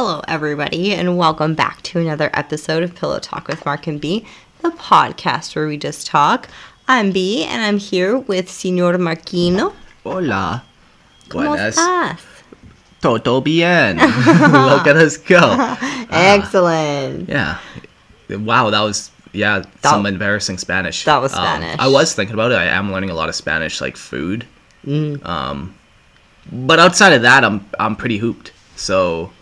Hello, everybody, and welcome back to another episode of Pillow Talk with Mark and B, the podcast where we just talk. I'm B, and I'm here with Senor Marquino. Hola. ¿Cómo estás? Todo bien. Look at us go. Excellent. Yeah. Wow, that was yeah, some embarrassing Spanish. that was Um, Spanish. I was thinking about it. I am learning a lot of Spanish, like food. Mm. Um, but outside of that, I'm I'm pretty hooped. So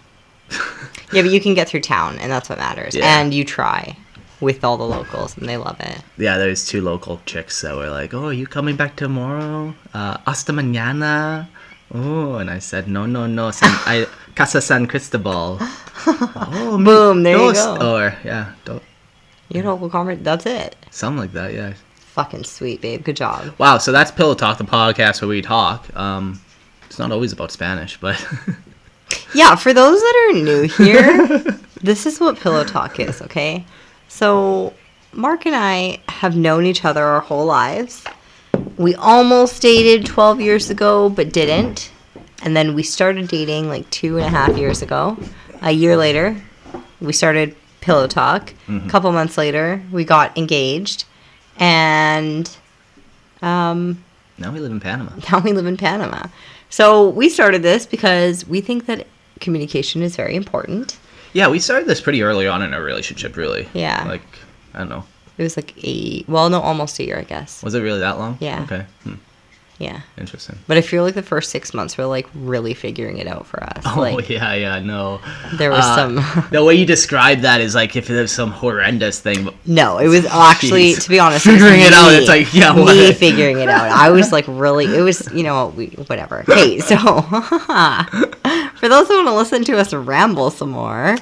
Yeah, but you can get through town, and that's what matters. Yeah. And you try with all the locals, and they love it. yeah, there's two local chicks that were like, "Oh, are you coming back tomorrow? Uh, hasta mañana." Oh, and I said, "No, no, no, San, I, Casa San Cristobal." oh, Boom, there you go. Or yeah, do, Your local conference, that's it. something like that. Yeah. Fucking sweet, babe. Good job. Wow, so that's Pillow Talk, the podcast where we talk. Um, it's not always about Spanish, but Yeah, for those that are new here, this is what Pillow Talk is, okay? So, Mark and I have known each other our whole lives. We almost dated 12 years ago, but didn't. And then we started dating like two and a half years ago. A year later, we started Pillow Talk. A couple months later, we got engaged. And um, now we live in Panama. now we live in Panama. So we started this because we think that communication is very important. Yeah, we started this pretty early on in our relationship, really. Yeah. Like, I don't know. It was like a well, no, almost a year, I guess. Was it really that long? Yeah. Okay. Hmm. Yeah, Interesting. but I feel like the first six months were like really figuring it out for us. Oh, like yeah, yeah, no. there was Uh, some. the way you describe that is like if there's some horrendous thing. But No, it was actually, Jeez. to be honest, Figuring it out, me- it's like, yeah, me what? figuring it out. I was like, really, it was, you know, we whatever. Hey, so for those who want to listen to us ramble some more,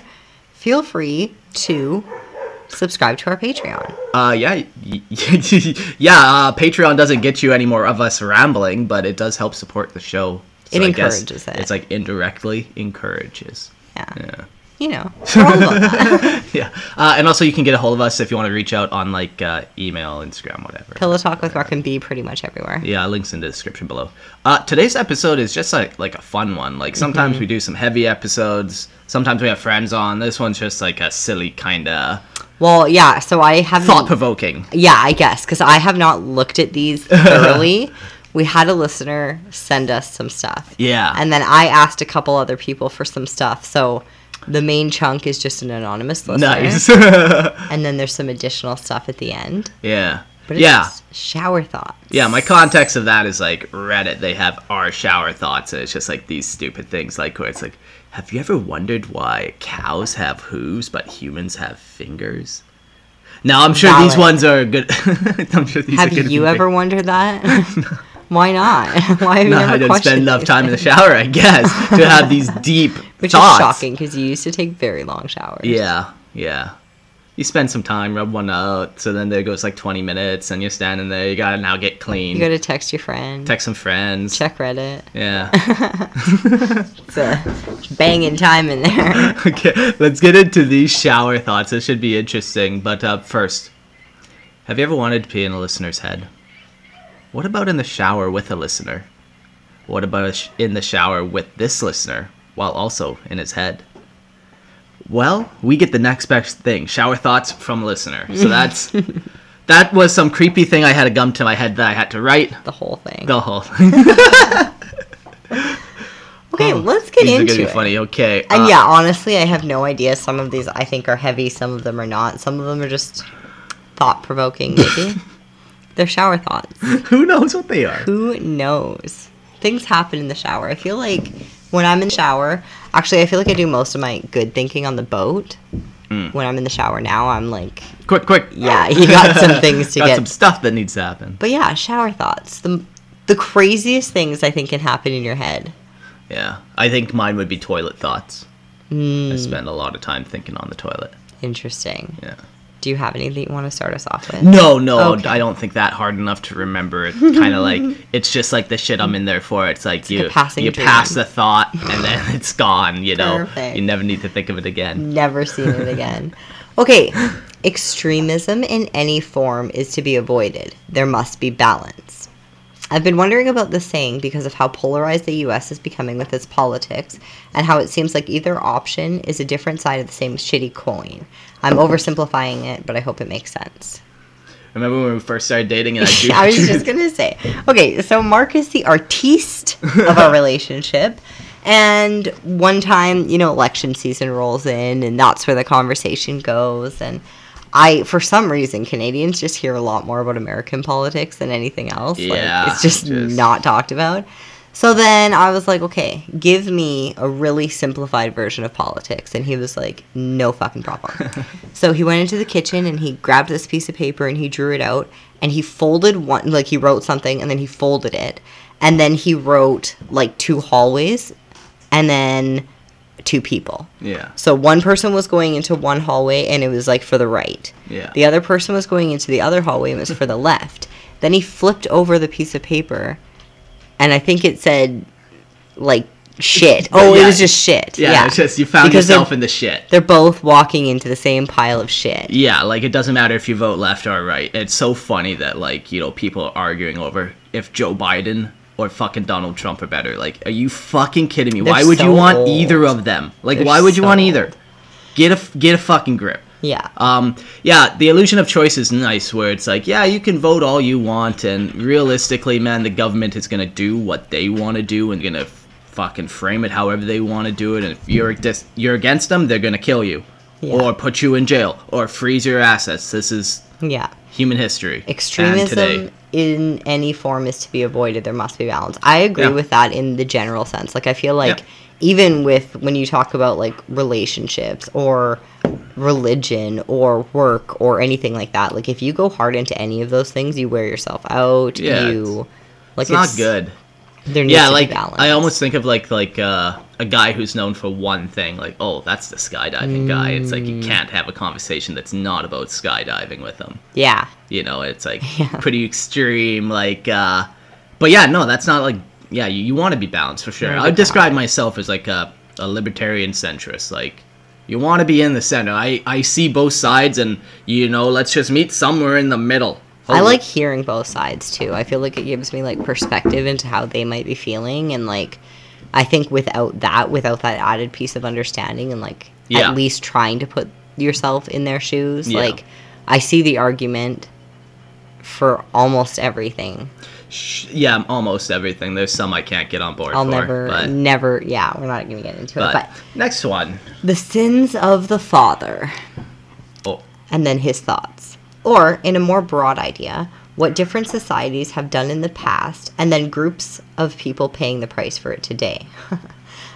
feel free to subscribe to our Patreon. Uh, yeah, yeah. Uh, Patreon doesn't get you any more of us rambling, but it does help support the show. It I guess encourages it. It's like indirectly encourages. Yeah, Yeah. you know, we're all about that. yeah. Uh, and also, you can get a hold of us if you want to reach out on like uh, email, Instagram, whatever. Pillow talk with Mark and B pretty much everywhere. Yeah, links in the description below. Uh, today's episode is just like like a fun one. Like sometimes we do some heavy episodes. Sometimes we have friends on. This one's just like a silly kind of Well, yeah. So I have thought provoking. Yeah, I guess because I have not looked at these thoroughly. we had a listener send us some stuff. Yeah. And then I asked a couple other people for some stuff. So the main chunk is just an anonymous listener. Nice. And then there's some additional stuff at the end. yeah. But it's yeah. just shower thoughts. Yeah, my context of that is like Reddit. They have our shower thoughts, and it's just like these stupid things, like where it's like, have you ever wondered why cows have hooves but humans have fingers? Now I'm sure these ones are good. I'm sure these Have are good. Have you ever wondered that? Why not? Why have you No, never I don't spend enough time in the shower, I guess, to have these deep Which thoughts. is shocking because you used to take very long showers. Yeah, yeah. You spend some time, rub one out, so then there goes like 20 minutes, and you're standing there. You gotta now get clean. You got to text your friend. text some friends. Check Reddit. Yeah. It's a banging time in there. okay, let's get into these shower thoughts. This should be interesting. But uh, first, have you ever wanted to pee in a listener's head? What about in the shower with a listener? What about in the shower with this listener while also in his head? Well, we get the next best thing shower thoughts from a listener. So that's. That was some creepy thing I had a gum to my head that I had to write. The whole thing. The whole. thing. Okay, let's get Oh, These are into gonna be it. funny. Okay. And uh, yeah, honestly, I have no idea. Some of these I think are heavy, some of them are not. Some of them are just thought provoking, maybe. They're shower thoughts. Who knows what they are? Who knows? Things happen in the shower. I feel like when I'm in the shower, actually, I feel like I do most of my good thinking on the boat. Mm. When I'm in the shower now, I'm like, Quick, quick. yeah, you got some things to got get. some stuff that needs to happen. But yeah, shower thoughts. The the craziest things I think can happen in your head. Yeah, I think mine would be toilet thoughts. I Mm, spend a lot of time thinking on the toilet. interesting. Yeah. Do you have anything you want to start us off with? No, no, Okay. I don't think that hard enough to remember. It kind of like it's just like the shit I'm in there for. It's like like you you dream. pass the thought and then it's gone. You know, Perfect. you never need to think of it again. Never seen it again. Okay, extremism in any form is to be avoided. There must be balance. I've been wondering about this saying because of how polarized the US is becoming with its politics and how it seems like either option is a different side of the same shitty coin. I'm oversimplifying it, but I hope it makes sense. I Remember when we first started dating and I drew, I was just gonna say. Okay, so Mark is the artiste of our relationship. And one time, you know, election season rolls in and that's where the conversation goes. And I, for some reason, Canadians just hear a lot more about American politics than anything else. Yeah, like, it's just, just- not talked about. So then I was like, okay, give me a really simplified version of politics. And he was like, no fucking problem. so he went into the kitchen and he grabbed this piece of paper and he drew it out and he folded one, like he wrote something and then he folded it. And then he wrote like two hallways and then two people. yeah. So one person was going into one hallway and it was like for the right. Yeah. The other person was going into the other hallway and it was for the left. Then he flipped over the piece of paper and I think it said like shit. Oh, it was just shit. Yeah, Yeah. it's just you found Because yourself in the shit. They're both walking into the same pile of shit. Yeah, like it doesn't matter if you vote left or right. It's so funny that like, you know, people are arguing over if Joe Biden or fucking Donald Trump are better. Like, are you fucking kidding me? They're why would you want old. either of them? Like, They're why would you so want either? Get a get a fucking grip. Yeah. Um, yeah, the illusion of choice is nice, where it's like, yeah, you can vote all you want, and realistically, man, the government is gonna do what they want to do and gonna fucking frame it however they want to do it. And if you're dis- you're against them, they're gonna kill you, Yeah. or put you in jail, or freeze your assets. This is Yeah. human history. and Extremism today. In any form is to be avoided. There must be balance. I agree Yeah. with that in the general sense. Like I feel like Yeah. even with when you talk about like relationships or religion or work or anything like that, like if you go hard into any of those things, you wear yourself out. Yeah, you like It's not good. There needs Yeah, to like be balance. I almost think of like like uh, a guy who's known for one thing. Like, oh, that's the skydiving guy. It's like Mm. you can't have a conversation that's not about skydiving with him. yeah. you know it's like Yeah. pretty extreme like uh but yeah no that's not like yeah you, you want to be balanced for sure I would describe myself as like a, a libertarian centrist like you want to be in the center i i see both sides and you know let's just meet somewhere in the middle I Oh, like hearing both sides too. I feel like it gives me like perspective into how they might be feeling and like I think without that, without that added piece of understanding and like Yeah. at least trying to put yourself in their shoes, Yeah. like I see the argument for almost everything. sh- yeah almost everything there's some i can't get on board I'll for never but, never yeah, we're not going to get into it, but but next one the sins of the father. oh and then his thoughts. Or, in a more broad idea, what different societies have done in the past, and then groups of people paying the price for it today.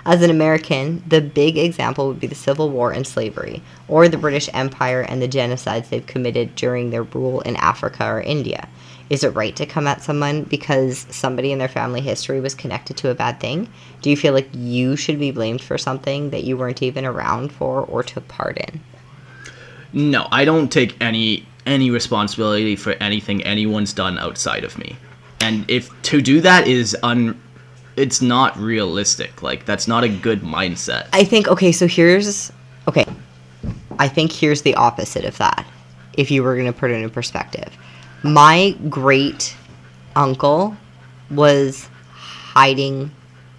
As an American, the big example would be the Civil War and slavery, or the British Empire and the genocides they've committed during their rule in Africa or India. Is it right to come at someone because somebody in their family history was connected to a bad thing? Do you feel like you should be blamed for something that you weren't even around for or took part in? No, I don't take any any responsibility for anything anyone's done outside of me. And if to do that is un it's not realistic. Like that's not a good mindset. I think okay, so here's okay. I think here's the opposite of that. If you were going to put it in perspective, my great uncle was hiding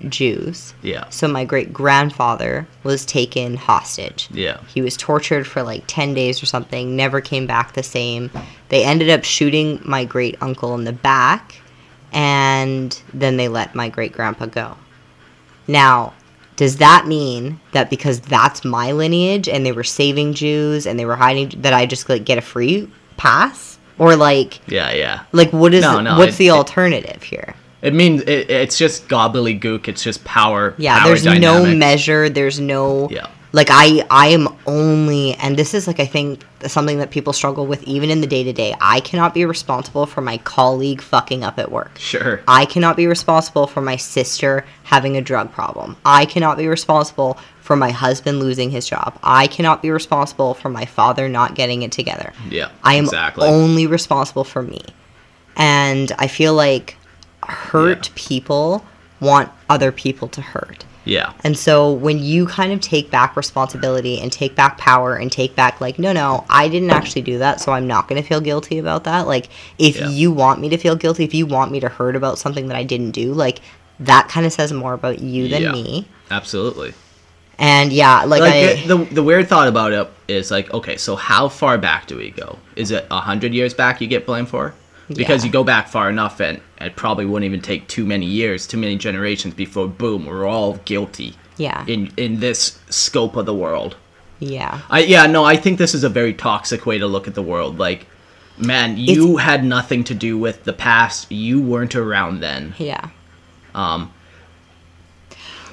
Jews. Yeah. So my great grandfather was taken hostage. Yeah. He was tortured for like 10 days or something, never came back the same. They ended up shooting my great uncle in the back, and then they let my great grandpa go. Now, does that mean that because that's my lineage and they were saving Jews and they were hiding that I just like get a free pass? Or like Yeah, yeah. like what is No, no, what's it- the it- alternative here? It means it, it's just gobbledygook. It's just power. Yeah, power there's no measure. There's no Yeah. like I I am only and this is like I think something that people struggle with even in the day to day. I cannot be responsible for my colleague fucking up at work. Sure. I cannot be responsible for my sister having a drug problem. I cannot be responsible for my husband losing his job. I cannot be responsible for my father not getting it together. Yeah. I am exactly. only responsible for me. And I feel like hurt Yeah. people want other people to hurt. Yeah. And so when you kind of take back responsibility and take back power and take back like no no, I didn't actually do that, so I'm not going to feel guilty about that. Like if Yeah. you want me to feel guilty, if you want me to hurt about something that I didn't do, like that kind of says more about you than Yeah. me. Absolutely. And yeah, like, Like, I the, the weird thought about it is like, okay, so how far back do we go? Is it a hundred years back you get blamed for? Because Yeah. you go back far enough, and it probably wouldn't even take too many years, too many generations before boom, we're all guilty yeah. in in this scope of the world. yeah. I yeah no, I think this is a very toxic way to look at the world. Like, man, you had nothing to do with the past. You weren't around then. Yeah. Um,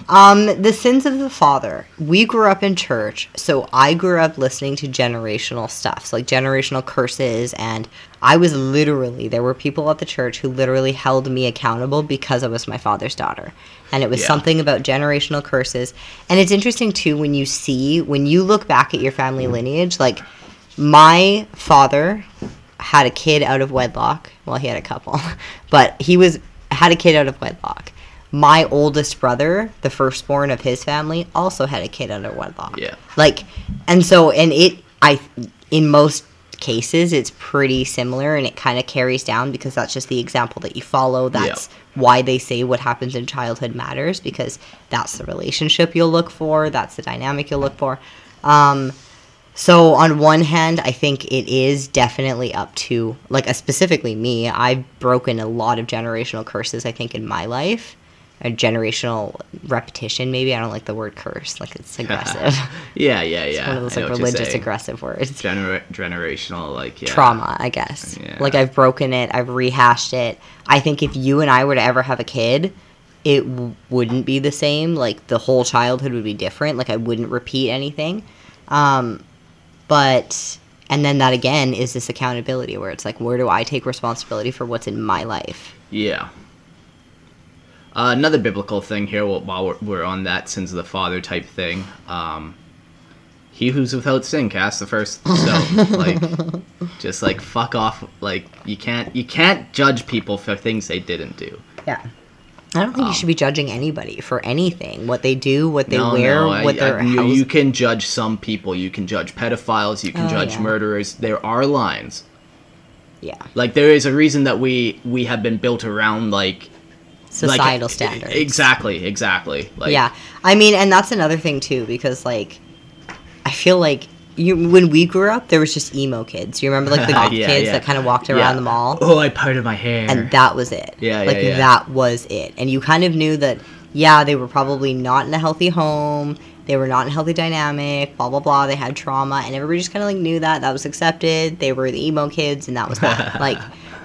Um, the sins of the father. We grew up in church, so I grew up listening to generational stuff, so like generational curses, and I was literally there were people at the church who literally held me accountable because I was my father's daughter, and it was Yeah. something about generational curses. And it's interesting too when you see when you look back at your family lineage, like my father had a kid out of wedlock. Well, he had a couple, but he was had a kid out of wedlock. My oldest brother, the firstborn of his family, also had a kid of wedlock. Yeah. Like, and so, and it, I, in most cases, it's pretty similar and it kind of carries down because that's just the example that you follow. That's why they say what happens in childhood matters because that's the relationship you'll look for, that's the dynamic you'll look for. Um, so on one hand, I think it is definitely up to like uh, specifically me. I've broken a lot of generational curses. I think in my life, a generational repetition. Maybe I don't like the word curse. Like it's aggressive. yeah, yeah, yeah. It's one of those like religious aggressive words. Gener- generational, like yeah. Trauma, I guess. Yeah. Like I've broken it. I've rehashed it. I think if you and I were to ever have a kid, it w- wouldn't be the same. Like the whole childhood would be different. Like I wouldn't repeat anything. Um, but and then that again is this accountability where it's like, where do I take responsibility for what's in my life? Yeah. Uh, another biblical thing here, while we're, we're on that sins of the father type thing. Um, he who's without sin cast the first stone. like, just like fuck off. Like you can't you can't judge people for things they didn't do. Yeah. I don't think you should be judging anybody for anything. What they do, what they wear, Um, I- what I- their you, house. you can judge some people. You can judge pedophiles. You can Oh, judge yeah. murderers. There are lines. yeah. Like there is a reason that we we have been built around like like- Societal standards. Exactly, exactly. Like, yeah. I mean, and that's another thing too, because like, I feel like you when we grew up, there was just emo kids. You remember like the goth Yeah, kids yeah. that kind of walked around Yeah. the mall, Oh, I parted my hair. and that was it. Yeah, like that was it. And you kind of knew that. Yeah, they were probably not in a healthy home. They were not in a healthy dynamic. Blah blah blah. They had trauma, and everybody just kind of like knew that that was accepted. They were the emo kids, and that was that. like,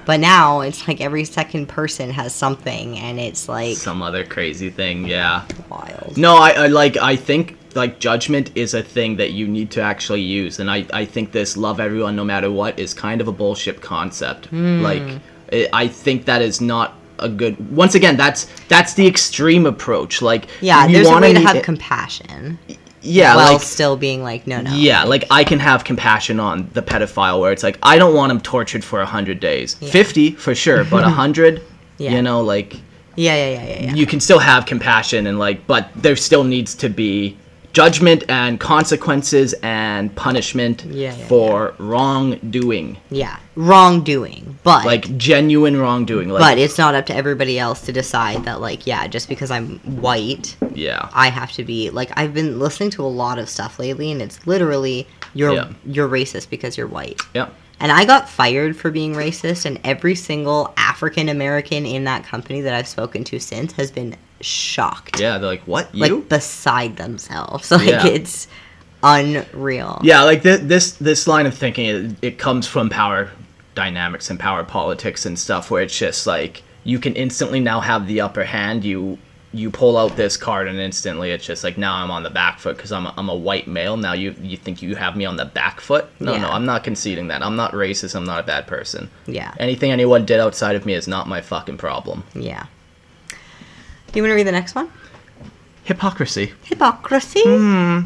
but now it's like every second person has something, and it's like some other crazy thing. Yeah. wild. No, I, I like. I think like judgment is a thing that you need to actually use, and I I think this love everyone no matter what is kind of a bullshit concept. Hmm. Like, I I think that is not a good. Once again, that's that's the extreme approach. Like, Yeah, you there's a way to have compassion yeah, while like still being like, no, no. Yeah, like I can have compassion on the pedophile where it's like I don't want him tortured for a hundred days. Fifty for sure, but a hundred, Yeah. you know, like Yeah, yeah, yeah, yeah, yeah. you can still have compassion and like, but there still needs to be judgment and consequences and punishment Yeah, yeah, for wrongdoing, yeah. Wrongdoing. But like genuine wrongdoing. Like, but it's not up to everybody else to decide that like, yeah, just because I'm white, yeah, I have to be like I've been listening to a lot of stuff lately and it's literally you're Yeah. you're racist because you're white. yeah, And I got fired for being racist and every single African American in that company that I've spoken to since has been shocked. yeah. They're like, what you? Like beside themselves. Like Yeah. it's unreal. Yeah, like th- this this line of thinking it, it comes from power dynamics and power politics and stuff where it's just like you can instantly now have the upper hand. You you pull out this card and instantly it's just like now I'm on the back foot because I'm a, I'm a white male. Now you you think you have me on the back foot? No, no, I'm not conceding that. I'm not racist. I'm not a bad person. Yeah. Anything anyone did outside of me is not my fucking problem. Yeah. Do you want to read the next one? Hypocrisy. Hypocrisy. Hmm.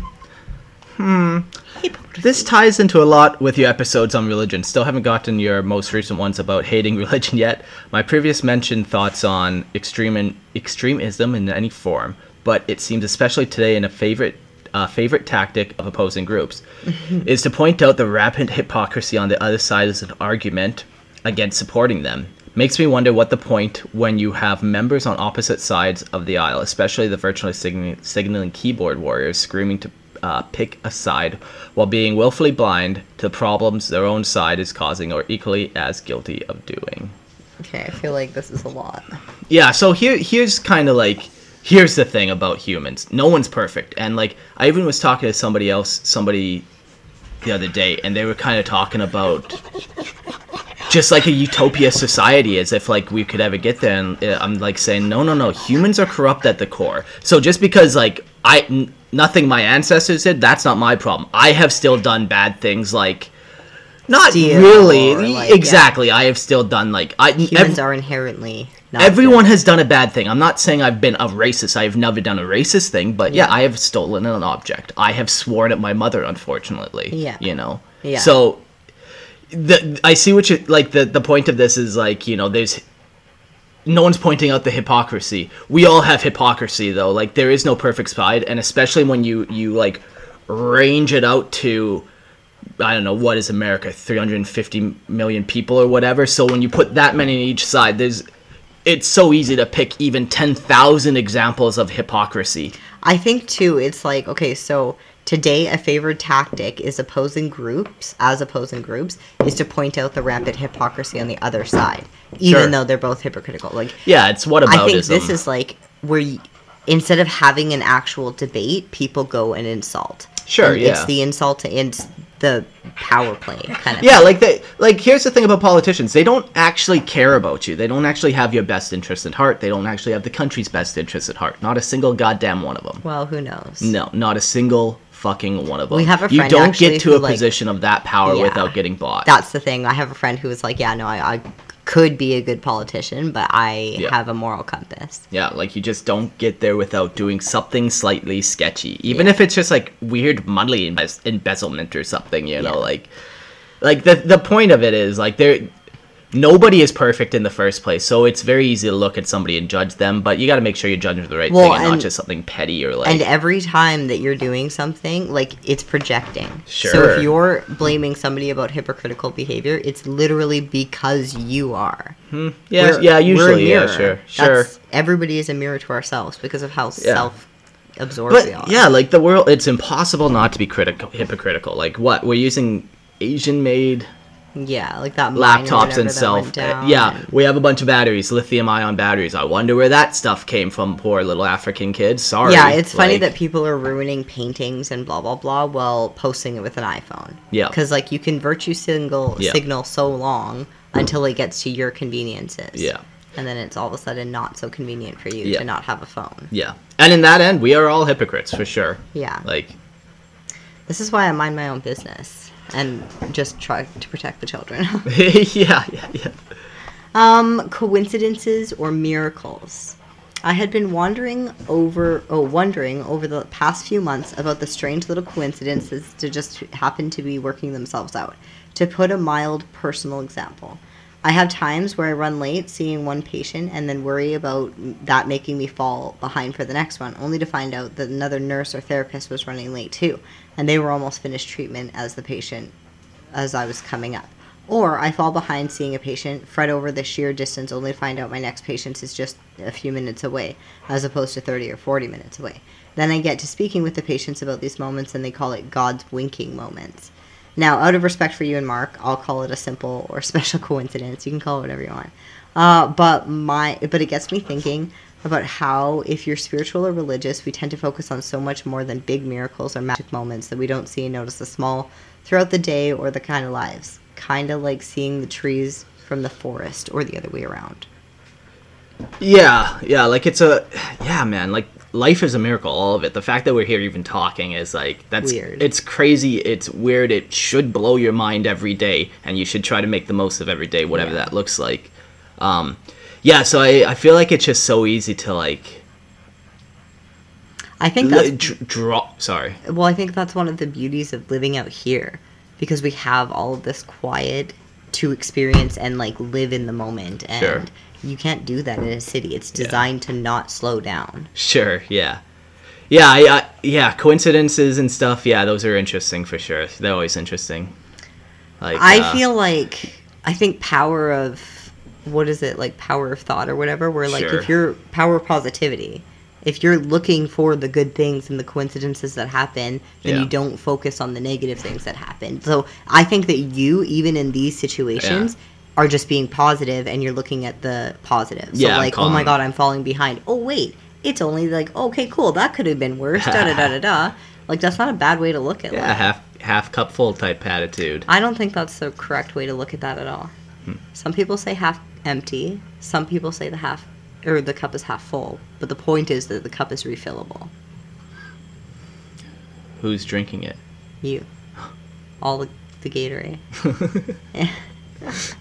Hypocrisy. This ties into a lot with your episodes on religion. Still haven't gotten your most recent ones about hating religion yet. My previous mentioned thoughts on extreme and extremism in any form. but it seems especially today in a favorite uh, favorite tactic of opposing groups is to point out the rampant hypocrisy on the other side as an argument against supporting them. Makes me wonder what the point when you have members on opposite sides of the aisle, especially the virtually signaling keyboard warriors, screaming to uh, pick a side while being willfully blind to the problems their own side is causing or equally as guilty of doing. Okay, I feel like this is a lot. Yeah, so here here's kind of like here's the thing about humans. No one's perfect. And like I even was talking to somebody else, somebody the other day and they were kind of talking about just like a utopia society as if like we could ever get there and uh, i'm like saying no no no humans are corrupt at the core so just because like i nothing my ancestors did that's not my problem i have still done bad things like not Steal really like, yeah. exactly i have still done like i Humans ev- are inherently not Everyone good. has done a bad thing. I'm not saying I've been a racist. I've never done a racist thing, but yeah, Yeah. I have stolen an object. I have sworn at my mother, unfortunately. Yeah. You know. Yeah. So, the I see what you like. The the point of this is like you know there's. No one's pointing out the hypocrisy. We all have hypocrisy though. Like there is no perfect side, and especially when you you like range it out to I don't know what is America, 350 million people or whatever. So when you put that many on each side, there's it's so easy to pick even 10,000 examples of hypocrisy. I think too, it's like okay, so today a favored tactic is opposing groups, as opposing groups, is to point out the rampant hypocrisy on the other side, even Sure. though they're both hypocritical. Like Yeah, it's what about I think this is like where y instead of having an actual debate, people go and insult. Sure, And yeah. It's the insult and the power play kind of. Yeah, like they like here's the thing about politicians. They don't actually care about you. They don't actually have your best interest at heart. They don't actually have the country's best interest at heart. Not a single goddamn one of them. Well, who knows? No, not a single fucking one of them. We have a You don't get to a like- position of that power Yeah. without getting bought. That's the thing. I have a friend who was like, "Yeah, no, I, I could be a good politician, but I Yeah. have a moral compass." Yeah, like you just don't get there without doing something slightly sketchy, even Yeah. if it's just like weird money embe- embezzlement or something. You know, like, like the the point of it is like there, nobody is perfect in the first place, so it's very easy to look at somebody and judge them. But you got to make sure you're judging the right Well, thing and, not just something petty or like. And every time that you're doing something, like it's projecting. Sure. So if you're blaming somebody about hypocritical behavior, it's literally because you are. Hmm. yeah, We're- yeah, usually, yeah, sure, sure. That's- Everybody is a mirror to ourselves because of how Yeah. self-absorbed we are. Yeah, like the world, it's impossible not to be critical, hypocritical. Like what we're using Asian-made Yeah, like that laptops and self. went uh, yeah, and- we have a bunch of batteries, lithium ion batteries. I wonder where that stuff came from. Poor little African kids. Sorry. Yeah, it's funny that people are ruining paintings and blah blah blah while posting it with an iPhone. Yeah. because like you can virtue signal Yeah. signal so long until it gets to your conveniences. Yeah. and then it's all of a sudden not so convenient for you Yeah. to not have a phone. Yeah, and in that end, we are all hypocrites for sure. Yeah, Like, this is why I mind my own business and just try to protect the children. yeah, yeah, yeah. Um, coincidences or miracles. I had been wandering over, oh, wondering over the past few months about the strange little coincidences to just happen to be working themselves out. To put a mild personal example, I have times where I run late seeing one patient and then worry about that making me fall behind for the next one, only to find out that another nurse or therapist was running late too, and they were almost finished treatment as the patient as I was coming up. Or I fall behind seeing a patient, fret over the sheer distance, only to find out my next patient is just a few minutes away, as opposed to 30 or 40 minutes away. Then I get to speaking with the patients about these moments, and they call it God's winking moments. Now, out of respect for you and Mark, I'll call it a simple or special coincidence. You can call it whatever you want. Uh, but my, but it gets me thinking about how, if you're spiritual or religious, we tend to focus on so much more than big miracles or magic moments that we don't see and notice the small throughout the day or the kind of lives. Kind of like seeing the trees from the forest or the other way around. Yeah, yeah, like it's a yeah, man, like life is a miracle, all of it. The fact that we're here even talking is like that's Weird. it's crazy, it's weird, it should blow your mind every day and you should try to make the most of every day, whatever Yeah. that looks like. Um yeah, so I, I feel like it's just so easy to like I think that's li- dr- draw sorry. well, I think that's one of the beauties of living out here because we have all of this quiet to experience and like live in the moment and Sure. You can't do that in a city. It's Yeah. designed to not slow down. Sure, yeah. Yeah, I, I, yeah, coincidences and stuff. Yeah, those are interesting for sure. They're always interesting. Like I uh, feel like I think power of what is it like power of thought or whatever. Where like Sure. if you're power of positivity, if you're looking for the good things and the coincidences that happen, then Yeah. you don't focus on the negative things that happen. So I think that you, even in these situations. Are just being positive, and you're looking at the positive. So Yeah, like, oh my god, I'm falling behind. Oh wait, it's only like, okay, cool, that could have been worse. da da da da da. Like that's not a bad way to look at yeah, life. half half cup full type attitude. I don't think that's the correct way to look at that at all. Hmm. Some people say half empty. Some people say the half or the cup is half full. But the point is that the cup is refillable. Who's drinking it? You, all the, the Gatorade.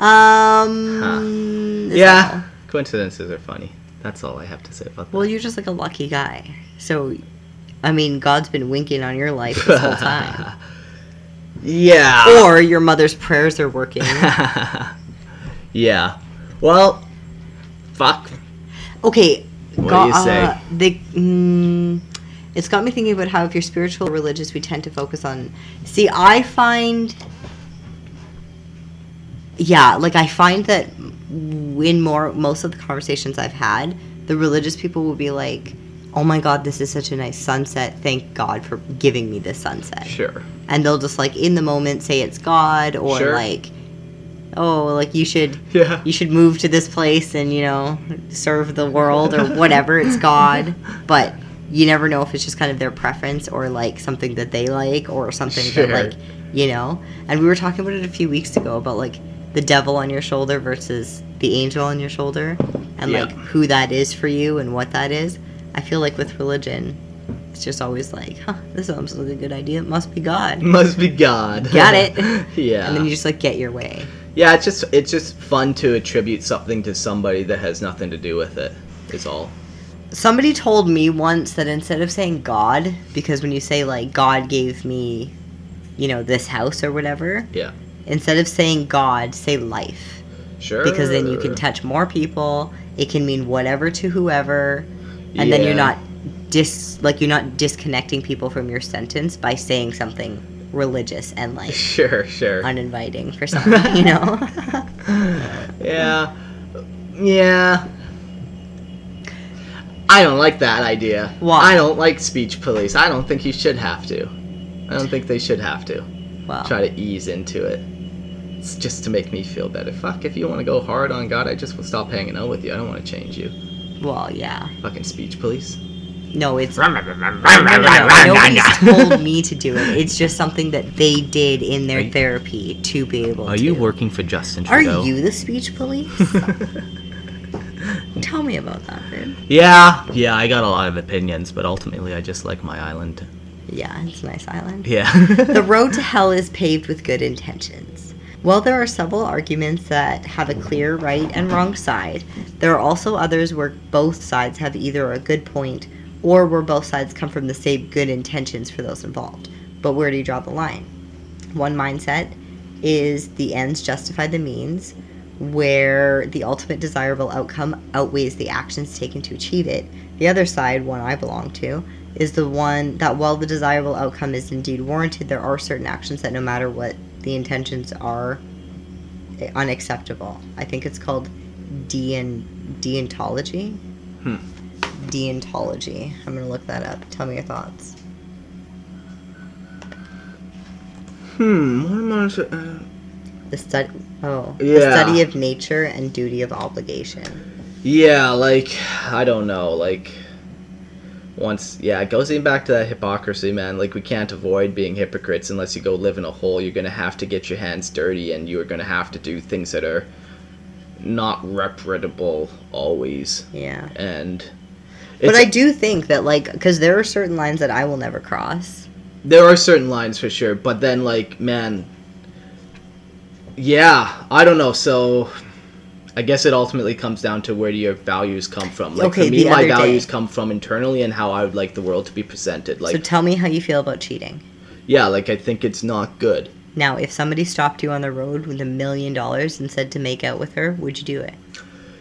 um. is yeah, coincidences are funny. That's all I have to say about that. Well, you're just like a lucky guy. So, I mean, God's been winking on your life this whole time. yeah. or your mother's prayers are working. yeah. Well, fuck. Okay. What do you say? Uh, they, mm, it's got me thinking about how if you're spiritual or religious, we tend to focus on. See, I find. Yeah, like I find that in more most of the conversations I've had, the religious people will be like, "Oh my God, this is such a nice sunset. Thank God for giving me this sunset." Sure. And they'll just like in the moment say it's God or Sure. like, "Oh, like you should." Yeah. you should move to this place and you know serve the world or whatever it's god but you never know if it's just kind of their preference or like something that they like or something Sure. that like you know and we were talking about it a few weeks ago about like the devil on your shoulder versus the angel on your shoulder and Yeah. like who that is for you and what that is i feel like with religion it's just always like huh this sounds like a good idea it must be god Must be God. got it yeah. and then you just like get your way yeah, it's just it's just fun to attribute something to somebody that has nothing to do with it. Is all. Somebody told me once that instead of saying God, because when you say like God gave me, you know, this house or whatever, Yeah. Instead of saying God, say life. Sure. Because then you can touch more people. It can mean whatever to whoever. And then you're not dis like you're not disconnecting people from your sentence by saying something religious and like Sure. Sure. uninviting for someone, you know? Yeah. Yeah. I don't like that idea. Why? I don't like speech police. I don't think you should have to. I don't think they should have to. Well, Try to ease into it. It's just to make me feel better. Fuck, if you want to go hard on God, I just will stop hanging out with you. I don't want to change you. well, yeah. Fucking speech police. No, it's no, no, no. Nobody's told me to do it. It's just something that they did in their you- therapy to be able Are to. you working for Justin Are you the speech police? Tell me about that, dude. Yeah, yeah, I got a lot of opinions, but ultimately I just like my island. Yeah, it's a nice island. Yeah. the road to hell is paved with good intentions. While there are several arguments that have a clear right and wrong side, there are also others where both sides have either a good point or where both sides come from the same good intentions for those involved. But where do you draw the line? One mindset is the ends justify the means, where the ultimate desirable outcome outweighs the actions taken to achieve it. The other side, one I belong to, is the one that while the desirable outcome is indeed warranted, there are certain actions that no matter what the intentions are unacceptable. I think it's called deon deontology. Hmm. Deontology. I'm gonna look that up. Tell me your thoughts. hmm, what am I saying? The study. Oh, Yeah. the study of nature and duty of obligation. Yeah, like I don't know, like once yeah, it goes even back to that hypocrisy, man. Like we can't avoid being hypocrites unless you go live in a hole. You're gonna have to get your hands dirty and you're gonna have to do things that are not reputable always. Yeah. And But I do think that, like, because there are certain lines that I will never cross. there are certain lines for sure, but then like man Yeah, I don't know, so I guess it ultimately comes down to where do your values come from. Like Okay, for me my other day- values come from internally and how I would like the world to be presented. Like so tell me how you feel about cheating. Yeah, like I think it's not good. Now, if somebody stopped you on the road with a million dollars and said to make out with her, would you do it?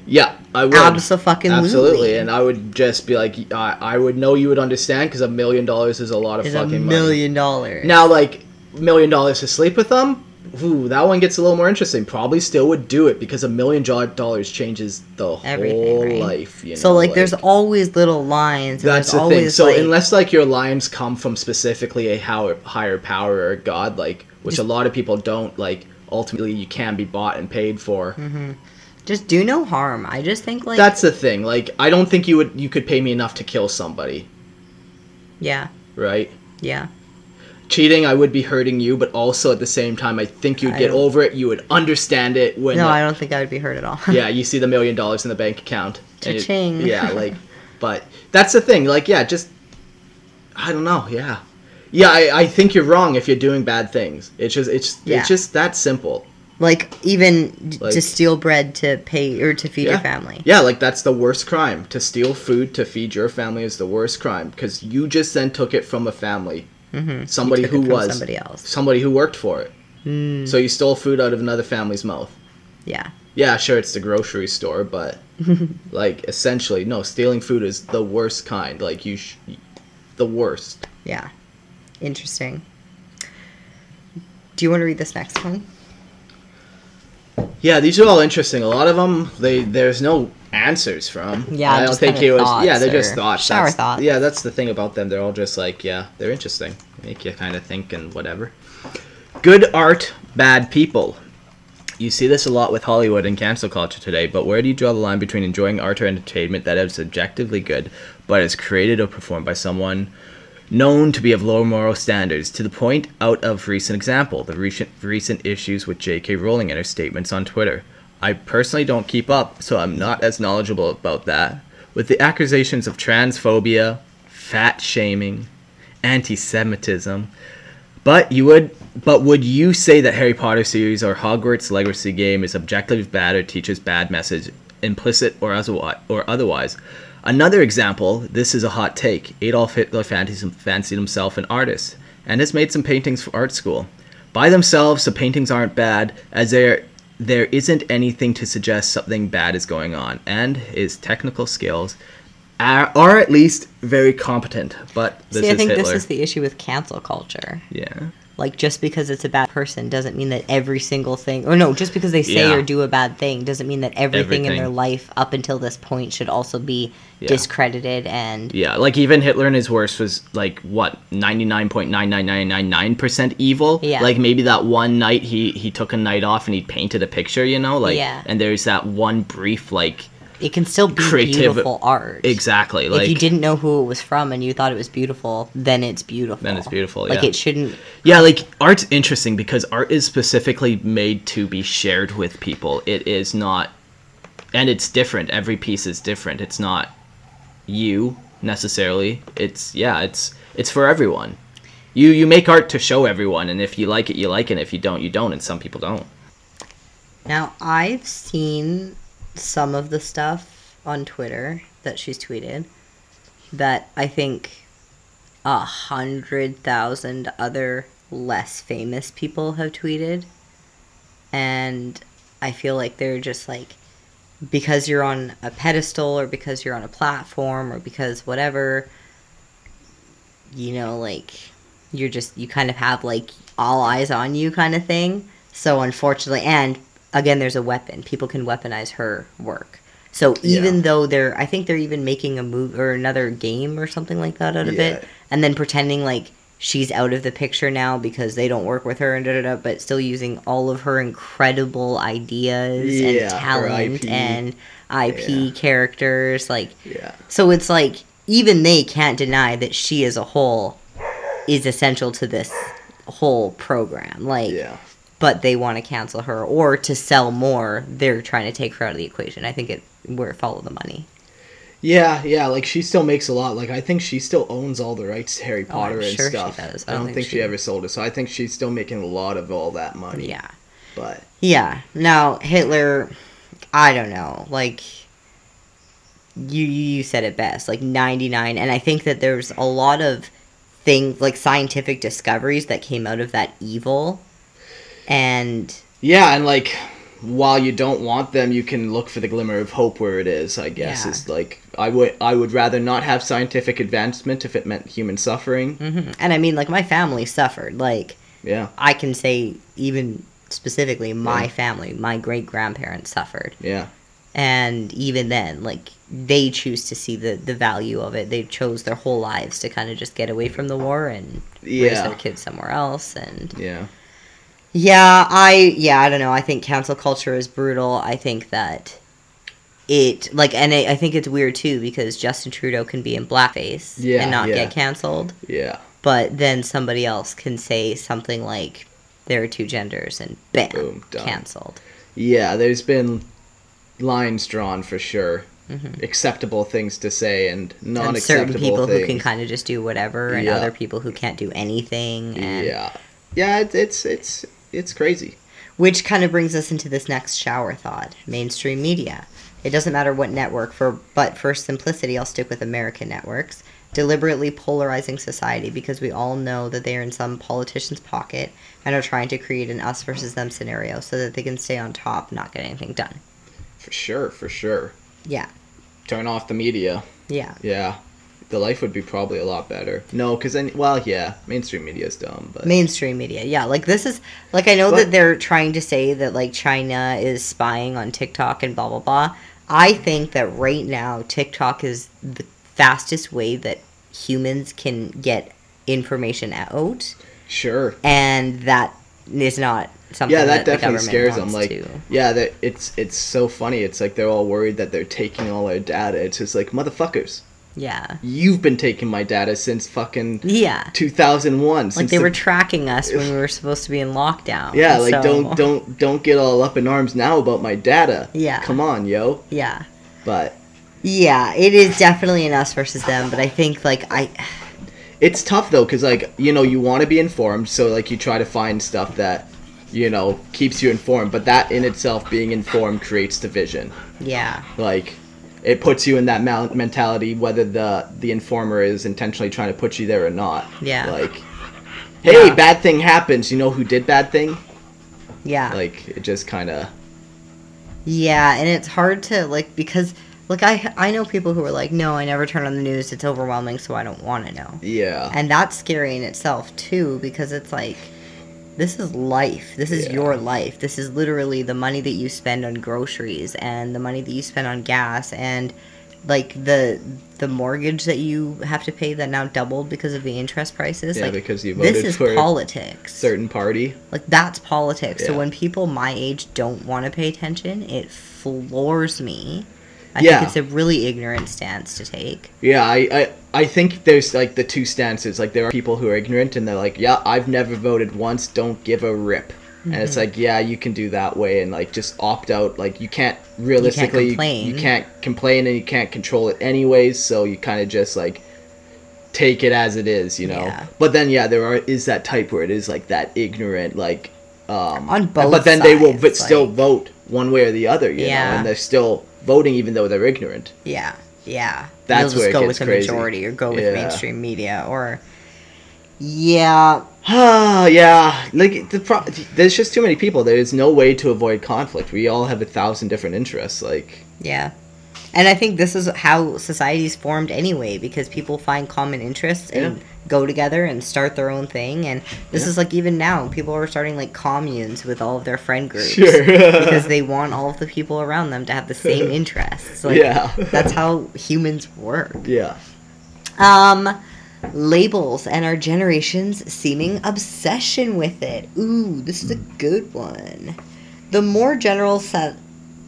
Yeah, I would. Abso-fucking-lutely. Absolutely, and I would just be like, I, I would know you would understand because a million dollars is a lot of Is a fucking money. million dollars. Now, like million dollars to sleep with them, ooh, that one gets a little more interesting. Probably still would do it because a million dollars changes the Everything, whole right? life. You know, so like, there's always little lines. That's the thing. So like, unless like your lines come from specifically a how, higher power or god, like which a lot of people don't, like ultimately you can be bought and paid for. Mm-hmm. just do no harm. I just think like That's the thing. Like I don't think you would you could pay me enough to kill somebody, yeah, right? yeah. Cheating, I would be hurting you, but also at the same time, I think you'd get over it. You would understand it when No, like, I don't think I would be hurt at all. yeah, you see the million dollars in the bank account. Cha-ching. yeah, like, but that's the thing. Like, yeah, just I don't know. Yeah, yeah. I, I think you're wrong if you're doing bad things. It's just it's Yeah. it's just that simple. like even Like- to steal bread to pay or to feed Yeah. your family. Yeah, like that's the worst crime. To steal food to feed your family is the worst crime because you just then took it from a family, Mm-hmm. somebody who was somebody else. somebody who worked for it. Mm, So you stole food out of another family's mouth. yeah. Yeah, sure, it's the grocery store, but like essentially, no, stealing food is the worst kind. Like you, sh- the worst. Yeah. Interesting. Do you want to read this next one? Yeah, these are all interesting. A lot of them, they there's no answers from. Yeah, I don't think it was. yeah, they're just thoughts. shower That's- thoughts. Yeah, that's the thing about them. They're all just like, yeah, they're interesting. Make you kind of think and whatever. Good art, bad people. You see this a lot with Hollywood and cancel culture today, but where do you draw the line between enjoying art or entertainment that is objectively good, but is created or performed by someone known to be of low moral standards, to the point out of recent example, the recent recent issues with J.K. Rowling and her statements on Twitter. I personally don't keep up, so I'm not as knowledgeable about that. With the accusations of transphobia, fat shaming, anti-Semitism, but you would but would you say that Harry Potter series or Hogwarts Legacy game is objectively bad or teaches bad message, implicit or otherwise? Another example, this is a hot take. Adolf Hitler fancied himself an artist and has made some paintings for art school. By themselves, the paintings aren't bad, as there there isn't anything to suggest something bad is going on, and his technical skills are, are at least very competent. But this See, I think Hitler. this is the issue with cancel culture. yeah. Like just because it's a bad person doesn't mean that every single thing or no, just because they say Yeah. or do a bad thing doesn't mean that everything, in their life up until this point should also be Yeah. discredited and Yeah, like even Hitler in his worst was like what ninety nine point nine nine nine nine nine percent evil. Yeah. Like maybe that one night he he took a night off and he painted a picture, you know, like Yeah. and there's that one brief like it can still be Creative- beautiful art. exactly like if you didn't know who it was from and you thought it was beautiful, then it's beautiful. Then it's beautiful, Like yeah. it shouldn't. yeah, like art's interesting because art is specifically made to be shared with people. It is not, and it's different. Every piece is different. It's not you necessarily. It's yeah, it's it's for everyone. You you make art to show everyone, and if you like it, you like it. And if you don't, you don't. And some people don't. Now I've seen some of the stuff on Twitter that she's tweeted that I think a hundred thousand other less famous people have tweeted, and I feel like they're just like because you're on a pedestal or because you're on a platform or because whatever you know like you're just you kind of have like all eyes on you kind of thing. So unfortunately and again there's a weapon people can weaponize her work so even Yeah. though they're i think they're even making a move or another game or something like that out of Yeah. it and then pretending like she's out of the picture now because they don't work with her and da da da but still using all of her incredible ideas Yeah, and talent IP. and ip characters like Yeah. so it's like even they can't deny that she as a whole is essential to this whole program. Like Yeah. But they want to cancel her or to sell more, they're trying to take her out of the equation. I think it where follow the money. Yeah, yeah, like she still makes a lot. Like I think she still owns all the rights to Harry Oh, Potter I'm and sure stuff. does. I don't, think, she... ever sold it, so I think she's still making a lot of all that money. Yeah. But Yeah. Now Hitler I don't know. Like you you said it best. Like 99 and I think that there's a lot of things like scientific discoveries that came out of that evil and yeah, and like while you don't want them, you can look for the glimmer of hope where it is. I guess Yeah. is like I would I would rather not have scientific advancement if it meant human suffering. hmm And I mean, like my family suffered. Like Yeah, I can say even specifically my Yeah. family, my great grandparents suffered. yeah, And even then, like they choose to see the, the value of it. They chose their whole lives to kind of just get away from the war and raise their kids somewhere else. And yeah, yeah, I yeah, I don't know. I think cancel culture is brutal. I think that it like and I, I think it's weird too because Justin Trudeau can be in blackface Yeah, and not yeah. get canceled, yeah. but then somebody else can say something like there are two genders and bam, Boom, canceled. Yeah, there's been lines drawn for sure. Mhm. Acceptable things to say and non-acceptable things. certain people things. who can kind of just do whatever, and Yeah. other people who can't do anything. And yeah, yeah. It's it's it's it's crazy. Which kind of brings us into this next shower thought mainstream media. It doesn't matter what network, for but for simplicity, I'll stick with American networks. Deliberately polarizing society because we all know that they are in some politician's pocket and are trying to create an us versus them scenario so that they can stay on top, not get anything done. For sure, for sure. Yeah, Turn off the media. yeah. Yeah. The life would be probably a lot better. No, because then, well, yeah, mainstream media is dumb, but Mainstream media, yeah. Like this is like I know But- that they're trying to say that like China is spying on TikTok and blah blah blah. I think that right now TikTok is the fastest way that humans can get information out, sure. and that is not something. Yeah, that the definitely scares them. Like, to. yeah, that it's it's so funny. It's like they're all worried that they're taking all our data. It's just like motherfuckers. Yeah, You've been taking my data since fucking yeah. 2001. Like they the- were tracking us when we were supposed to be in lockdown. Yeah, like so- don't don't don't get all up in arms now about my data. Yeah. Come on, yo. Yeah. But Yeah, it is definitely an us versus them, but I think like I it's tough though cuz like, you know, you want to be informed, so like you try to find stuff that you know keeps you informed, but that in itself being informed creates division. yeah. Like it puts you in that mal- mentality whether the the informer is intentionally trying to put you there or not. Yeah. Like hey, Yeah. bad thing happens. You know who did bad thing? Yeah. Like it just kind of Yeah, and it's hard to like because like I I know people who are like, no, I never turn on the news. It's overwhelming, so I don't want to know. yeah. And that's scary in itself too because it's like this is life. This is Yeah. your life. This is literally the money that you spend on groceries and the money that you spend on gas and like the the mortgage that you have to pay that now doubled because of the interest prices. Yeah, like because you this voted is for politics. certain party. Like that's politics. So when people my age don't want to pay attention, it floors me. I Yeah. think it's a really ignorant stance to take. Yeah, I, I I think there's like the two stances. Like there are people who are ignorant and they're like, yeah, I've never voted once. Don't give a rip. And it's Mm-hmm. like, yeah, you can do that way and like just opt out. Like you can't realistically, you, complain. can't complain and you can't control it anyways. So you kind of just like take it as it is, you know. Yeah. But then yeah, there are is that type where it is like that ignorant, like um, On both But then they will sides, but still vote one way or the other, you know, Yeah. and they're still voting even though they're ignorant. Yeah, yeah. That's where just it go with the crazy. majority or go with Yeah. mainstream media or yeah, Ah, yeah. Like the pro- there's just too many people. There's no way to avoid conflict. We all have a thousand different interests. Like, yeah. And I think this is how society's formed anyway because people find common interests and Yeah. go together and start their own thing and this Yeah. is like even now people are starting like communes with all of their friend groups Sure. because they want all of the people around them to have the same interests. Like Yeah. that's how humans work. yeah, Um, labels and our generation's seeming obsession with it. Ooh, this is a good one. The more general set.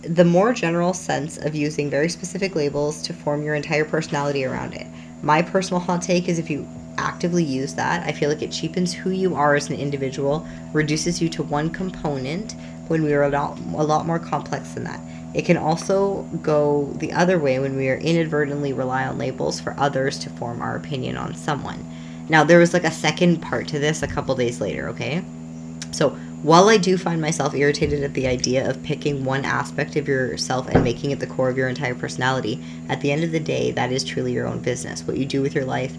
The more general sense of using very specific labels to form your entire personality around it. My personal hot take is if you actively use that, I feel like it cheapens who you are as an individual, reduces you to one component when we are a lot, a lot more complex than that. It can also go the other way when we are inadvertently rely on labels for others to form our opinion on someone. Now, there was like a second part to this a couple days later, okay? So, while I do find myself irritated at the idea of picking one aspect of yourself and making it the core of your entire personality, at the end of the day, that is truly your own business. What you do with your life,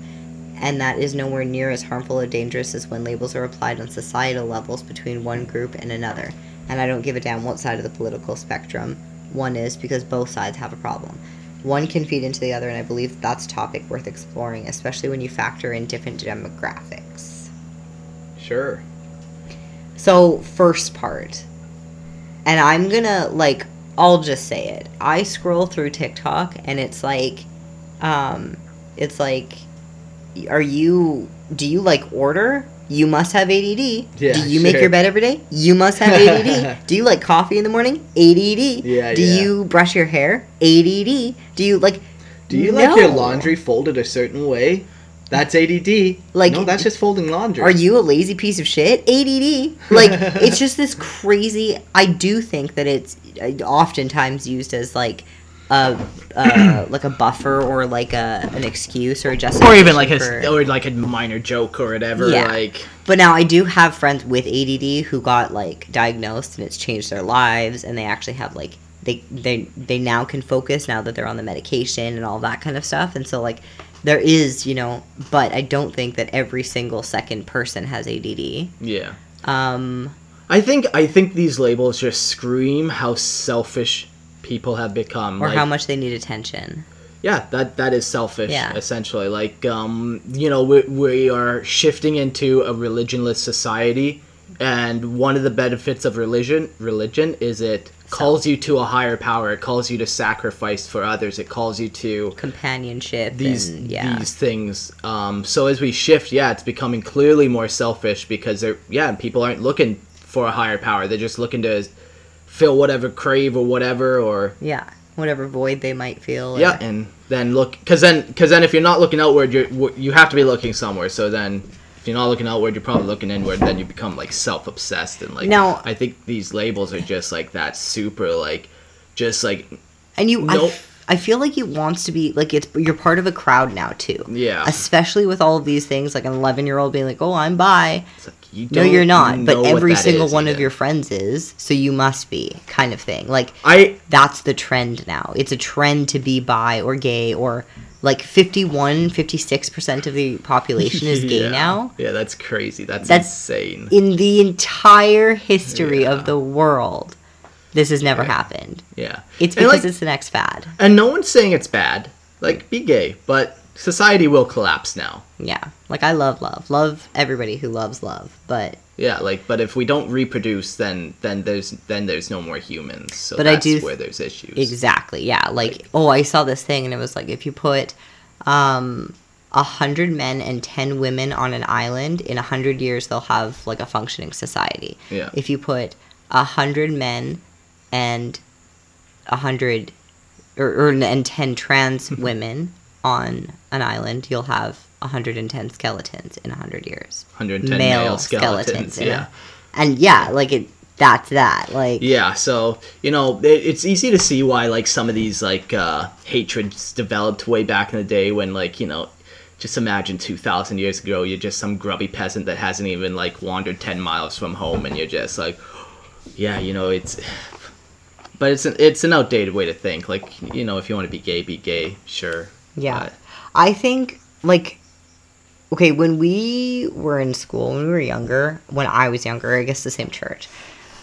and that is nowhere near as harmful or dangerous as when labels are applied on societal levels between one group and another. and I don't give a damn what side of the political spectrum one is because both sides have a problem. One can feed into the other, and I believe that's a topic worth exploring, especially when you factor in different demographics. Sure. So, first part. And I'm gonna, like, I'll just say it. I scroll through TikTok and it's like, um, it's like, are you, do you like order? You must have ADD. Yeah, do you make your bed every day? You must have ADD. do you like coffee in the morning? ADD. Yeah, Do yeah. you brush your hair? ADD. Do you like, Do you like your laundry folded a certain way? That's ADD. Like- no, that's just folding laundry. Are you a lazy piece of shit? ADD. Like it's just this crazy. I do think that it's uh, oftentimes used as like a uh, like a buffer or like a an excuse or a or even like a or like a minor joke or whatever. Yeah. Like But now I do have friends with ADD who got like diagnosed and it's changed their lives and they actually have like they they they now can focus now that they're on the medication and all that kind of stuff and so like there is you know but I don't think that every single second person has ADD. yeah. Um I think I think these labels just scream how selfish people have become. or like, how much they need attention. Yeah, that that is selfish. Yeah. Essentially, like um, you know, we we are shifting into a religionless society, and one of the benefits of religion religion is it calls you to a higher power. It calls you to sacrifice for others. It calls you to companionship these and yeah these things. Um, so as we shift, yeah, it's becoming clearly more selfish because they're yeah, people aren't looking for a higher power. They're just looking to fill whatever crave or whatever or yeah whatever void they might feel or- yeah, and then look, because then, because then, if you're not looking outward, you you have to be looking somewhere. So then, if you're not looking outward, you're probably looking inward. Then you become like self-obsessed and like. Now- I think these labels are just like that super like, just like and you I, Nope. f- I feel like it wants to be like it's you're part of a crowd now too yeah. especially with all of these things like an 11 year old being like oh i'm bi It's like, you no you're not but every single is one of your friends is so you must be kind of thing like I that's the trend now it's a trend to be bi or gay or like 51 56% of the population is gay yeah. now Yeah, that's crazy. That's, That's- insane. in the entire history Yeah. of the world this has never Right. happened yeah, it's because like, it's the next fad and no one's saying it's bad. Like, be gay, but society will collapse now. Yeah. Like I love love. Love everybody who loves love. But Yeah, like, but if we don't reproduce, then then there's then there's no more humans. So But I that's do- where there's issues. exactly. Yeah. Like oh I saw this thing and it was like if you put um a hundred men and ten women on an island, in a hundred years they'll have like a functioning society. Yeah. If you put a hundred men and a hundred or, or and ten trans women on an island, you'll have 110 skeletons in 100 years. 110 male, skeletons. in a- yeah. and yeah, like it. That's that. Like Yeah, so you know, it, it's easy to see why like some of these like uh, hatreds developed way back in the day when like you know, just imagine two thousand years ago, you're just some grubby peasant that hasn't even like wandered ten miles from home, and you're just like, yeah, you know, it's. But it's an it's an outdated way to think. Like you know, if you want to be gay, be gay, sure. Yeah. But- I think like okay, when we were in school, when we were younger, when I was younger, I guess the same church.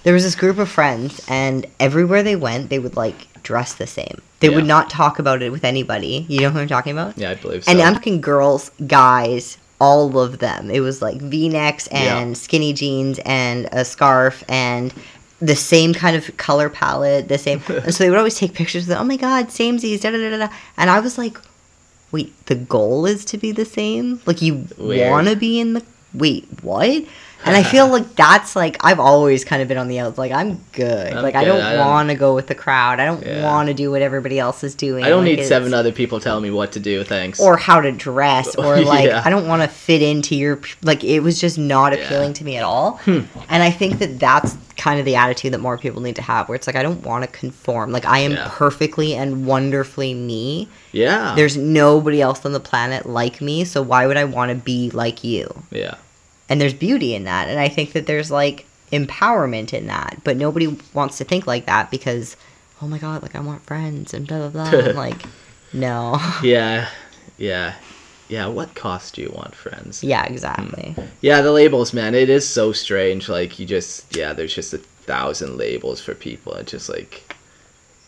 There was this group of friends and everywhere they went, they would like dress the same. They would not talk about it with anybody. You know who I'm talking about? yeah, I believe so. And I'm talking girls, guys, all of them. It was like V-necks and Yeah. skinny jeans and a scarf and the same kind of color palette, the same. and so they would always take pictures of, them, oh my god, samesies, da da da. da. And I was like, wait, the goal is to be the same? Like you want to be in the wait, what? And I feel like that's like I've always kind of been on the outs. Like I'm good. I'm like I good. don't, I don't- want to go with the crowd. I don't Yeah. want to do what everybody else is doing. I don't Like, need seven other people telling me what to do. Thanks. or how to dress or like Yeah. I don't want to fit into your like it was just not Yeah. Hmm. appealing to me at all. And I think that that's kind of the attitude that more people need to have where it's like I don't want to conform. Like I am Yeah. perfectly and wonderfully me. yeah. There's nobody else on the planet like me, so why would I want to be like you? yeah. And there's beauty in that. And I think that there's like empowerment in that. But nobody wants to think like that because oh my god, like I want friends and blah blah blah. I'm like no. Yeah. Yeah. Yeah. What cost do you want, friends? yeah, exactly. Hmm. Yeah, the labels, man, it is so strange. Like you just, yeah, there's just a thousand labels for people. It's just like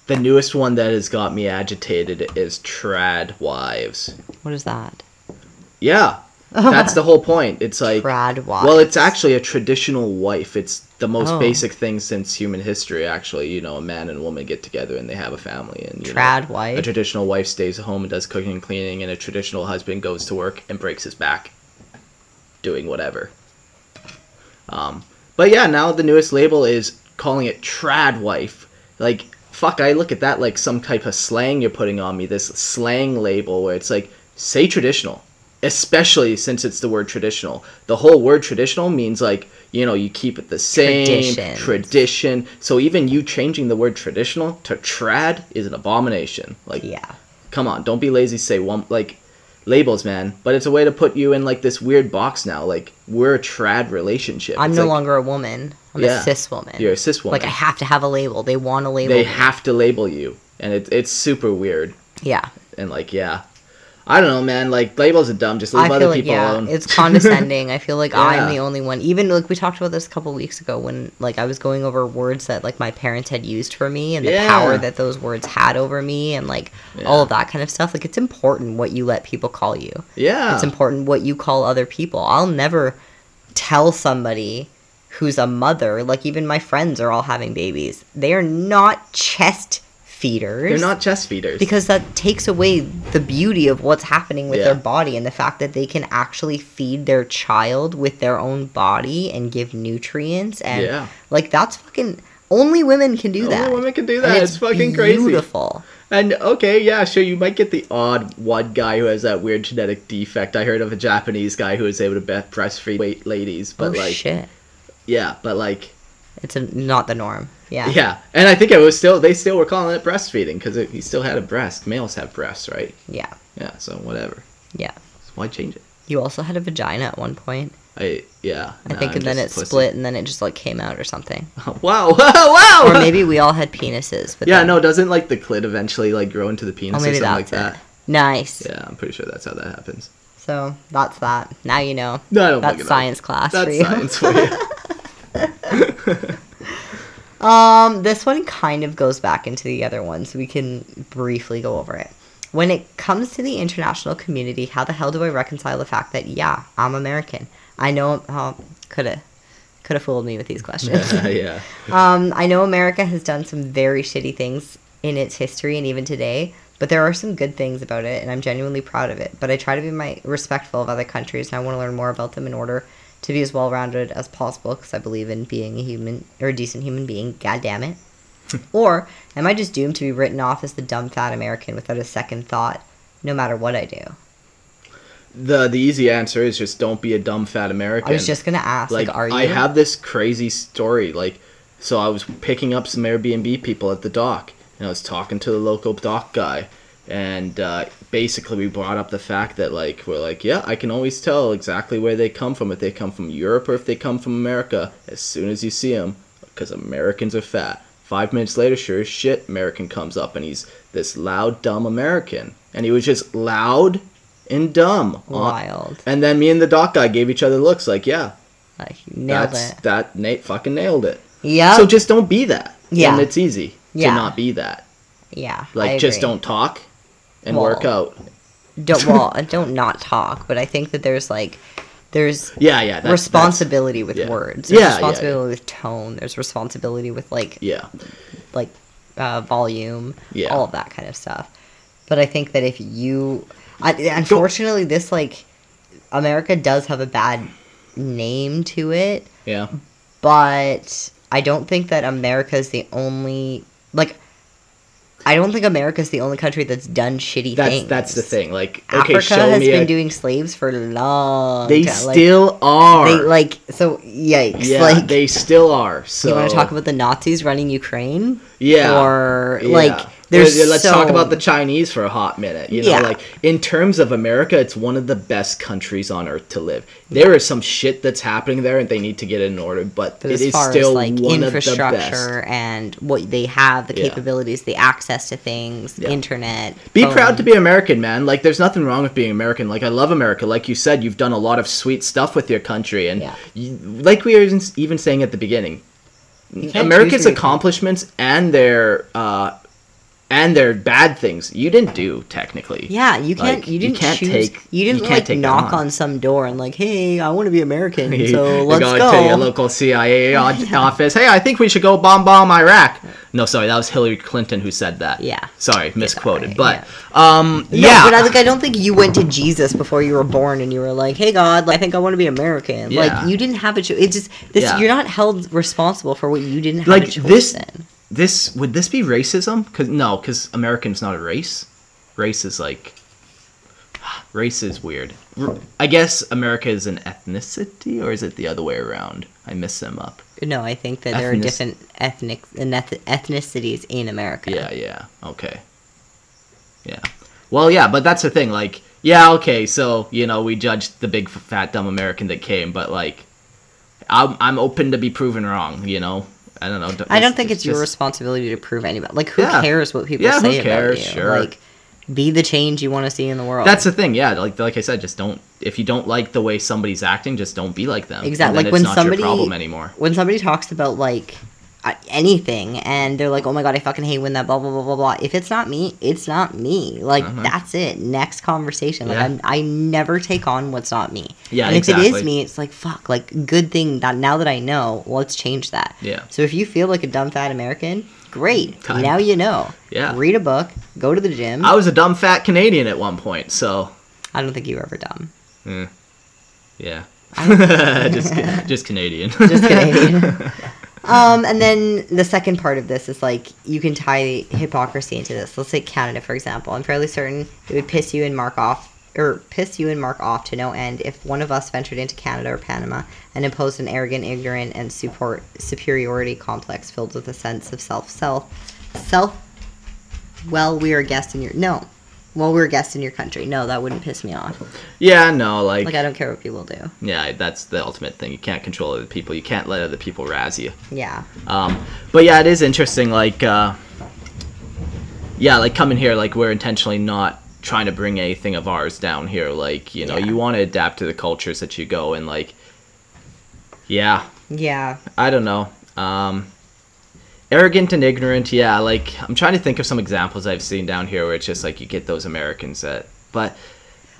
the newest one that has got me agitated is trad wives. What is that? Yeah, that's the whole point. It's like Trad wives. Well, it's actually a traditional wife. It's the most Oh. basic thing since human history. Actually, you know, a man and a woman get together and they have a family, and you know, Trad wife? A traditional wife stays at home and does cooking and cleaning, and a traditional husband goes to work and breaks his back doing whatever. Um, but yeah, now the newest label is calling it trad wife. Like, fuck, I look at that like some type of slang you're putting on me. This slang label where it's like, say traditional. Especially since it's the word traditional. The whole word traditional means like, you know, you keep it the same Traditions. tradition. So even you changing the word traditional to trad is an abomination. Like, yeah. come on, don't be lazy. Say one like labels, man. But it's a way to put you in like this weird box now. Like we're a trad relationship. I'm It's no like, longer a woman. I'm Yeah. a cis woman. You're a cis woman. Like I have to have a label. They want a label. they me. have to label you, and it, it's super weird. Yeah. And like, yeah, I don't know, man. Like labels are dumb. Just I leave feel other like people yeah, alone. it's condescending. I feel like Yeah. I'm the only one. Even like we talked about this a couple weeks ago when like I was going over words that like my parents had used for me and the Yeah. power that those words had over me and like all of that kind of stuff. Like it's important what you let people call you. yeah, It's important what you call other people. I'll never tell somebody who's a mother, like even my friends are all having babies. They are not chest feeders. they're not chest feeders. because that takes away the beauty of what's happening with Yeah. their body and the fact that they can actually feed their child with their own body and give nutrients and Yeah. like that's fucking only women can do Only that. Only women can do that. It's, fucking crazy. Beautiful. And okay, yeah, sure, you might get the odd one guy who has that weird genetic defect. I heard of a Japanese guy who was able to breastfeed ladies, but oh like, shit. yeah, but like, It's a, not the norm. Yeah. yeah, and I think it was still they still were calling it breastfeeding because he still had a breast. Males have breasts, right? Yeah. Yeah, so whatever. Yeah. So why change it? You also had a vagina at one point. I yeah. I nah, think I'm and then it pussy. split and then it just like came out or something. wow, wow. Or maybe we all had penises. But yeah, then- no, doesn't like the clit eventually like grow into the oh, penis Oh, or something like that? it. Nice. Yeah, I'm pretty sure that's how that happens. So that's that. Now you know. No, I don't That's science class for That's you. science for you. Um, this one kind of goes back into the other one, so we can briefly go over it. When it comes to the international community, how the hell do I reconcile the fact that yeah, I'm American? I know. Oh, could have, could have fooled me with these questions. yeah. Um, I know America has done some very shitty things in its history and even today, but there are some good things about it, and I'm genuinely proud of it. But I try to be my respectful of other countries, and I want to learn more about them in order to be as well rounded as possible, because I believe in being a human or a decent human being. God damn it. or am I just doomed to be written off as the dumb fat American without a second thought, no matter what I do? The the easy answer is just don't be a dumb fat American. I was just gonna ask, like, like, are you? I have this crazy story. Like, so I was picking up some Airbnb people at the dock, and I was talking to the local dock guy, and uh, basically we brought up the fact that like we're like, yeah, I can always tell exactly where they come from if they come from Europe or if they come from America as soon as you see them, because Americans are fat. Five minutes later, sure as shit, American comes up, and he's this loud, dumb American, and he was just loud and dumb. Wild. And then me and the dock guy gave each other looks like, yeah, Like, nailed that's it. that Nate fucking nailed it. Yeah. So just don't be that. Yeah. And it's easy Yeah. to not be that. yeah. Like just don't talk and Well, work out. don't well don't not talk but i think that there's like there's Yeah, yeah. That's, responsibility with yeah. words there's Yeah, yeah, responsibility with tone there's responsibility with like yeah. like uh, volume Yeah. all of that kind of stuff but i think that if you I, unfortunately this like america does have a bad name to it Yeah. but I don't think that America is the only like. I don't think America's the only country that's done shitty That's things. that's the thing. Like okay, Africa show has been a, doing slaves for long They time. Like, still are. they like so yikes. yeah, like they still are. So you want to talk about the Nazis running Ukraine? Yeah. Or Yeah. like there's Let's- let's talk about the Chinese for a hot minute. You know, Yeah. like in terms of America, it's one of the best countries on earth to live. There is some shit that's happening there, and they need to get it in order. But, But it as is far still as like one of the best. infrastructure and what they have, the Yeah. capabilities, the access to things, Yeah. internet. Be phone. proud to be American, man. Like, there's nothing wrong with being American. Like, I love America. Like you said, you've done a lot of sweet stuff with your country, and Yeah. you, like we were even saying at the beginning, America's choose who you- accomplishments and their uh, and they're bad things you didn't do technically. Yeah, you can't. Like, you you didn't can't choose. take- you didn't you can't like knock on. on. some door and like, hey, I want to be American, You- so you let's go, go. to your local CIA office. Hey, I think we should go bomb bomb Iraq. No, sorry, that was Hillary Clinton who said that. Yeah. Sorry, misquoted. yeah. but um, No, yeah, but I like. I don't think you went to Jesus before you were born and you were like, "Hey God, like, I think I want to be American." Yeah. Like you didn't have a choice. It's just this. Yeah. You're not held responsible for what you didn't have Like, a choice this- in. This would this be racism? Cause no, because American's not a race. Race is like race is weird. I guess America is an ethnicity, or is it the other way around? I mix them up. No, I think that there are different ethnic eth- ethnicities in America. Yeah, yeah, okay, yeah. Well, yeah, but that's the thing. Like, yeah, okay, so you know we judged the big fat dumb American that came, but like, I'm I'm open to be proven wrong. You know, I don't know. I don't think it's, your just- responsibility to prove anybody. Like, who Yeah. cares what people Yeah, who say cares? about you? Sure. Like, be the change you want to see in the world. That's the thing, yeah. Like like I said, just don't. If you don't like the way somebody's acting, just don't be like them. Exactly, like it's when not somebody- problem anymore. when somebody talks about like anything and they're like, "Oh my god, I fucking hate when that blah blah blah blah blah." If it's not me, it's not me. Like Uh-huh. that's it. Next conversation. Like Yeah. I'm, I never take on what's not me. Yeah, and if it is me, it's like fuck. Like good thing that now that I know, let's change that. Yeah. So if you feel like a dumb fat American, great. Time. Now you know. Yeah. Read a book. Go to the gym. I was a dumb fat Canadian at one point, so I don't think you were ever dumb. yeah. just just Canadian. Just kidding. um, and then the second part of this is like you can tie hypocrisy into this. Let's take Canada for example. I'm fairly certain it would piss you and Mark off, or piss you and Mark off to no end if one of us ventured into Canada or Panama and imposed an arrogant, ignorant, and support superiority complex filled with a sense of self, self, self. Well, we are guests in your no. Well, we're guests in your country. No, that wouldn't piss me off. yeah, no, like, Like I don't care what people do. yeah, that's the ultimate thing. You can't control other people. You can't let other people razz you. Yeah. Um, but yeah, it is interesting. Like, uh, yeah, like coming here, like we're intentionally not trying to bring anything of ours down here. Like, you know, Yeah. you want to adapt to the cultures that you go, and like, yeah, Yeah. I don't know. Um, arrogant and ignorant, yeah. Like, I'm trying to think of some examples I've seen down here where it's just like you get those Americans that, but.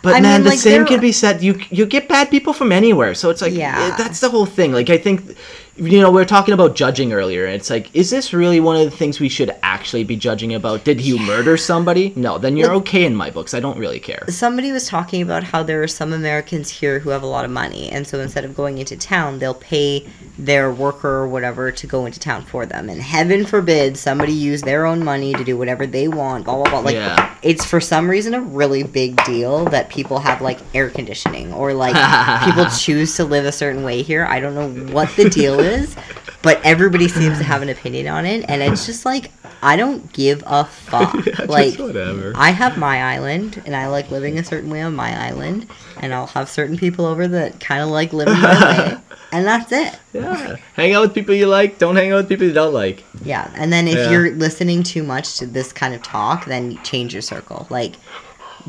But I man, mean, the like, same can be said. You you get bad people from anywhere, so it's like Yeah. that's the whole thing. Like I think, you know, we are talking about judging earlier, and it's like, is this really one of the things we should actually be judging about? Did you murder somebody? No, then you're okay in my books. I don't really care. somebody was talking about how there are some Americans here who have a lot of money, and so instead of going into town, they'll pay their worker or whatever to go into town for them. And heaven forbid somebody use their own money to do whatever they want. Blah blah blah. Like Yeah. it's for some reason a really big deal that people have like air conditioning or like people choose to live a certain way here. I don't know what the deal is, but everybody seems to have an opinion on it, and it's just like I don't give a fuck. like whatever. I have my island, and I like living a certain way on my island, and I'll have certain people over that kind of like living my way, and that's it. Yeah, hang out with people you like. Don't hang out with people you don't like. Yeah, and then if Yeah. you're listening too much to this kind of talk, then change your circle. Like,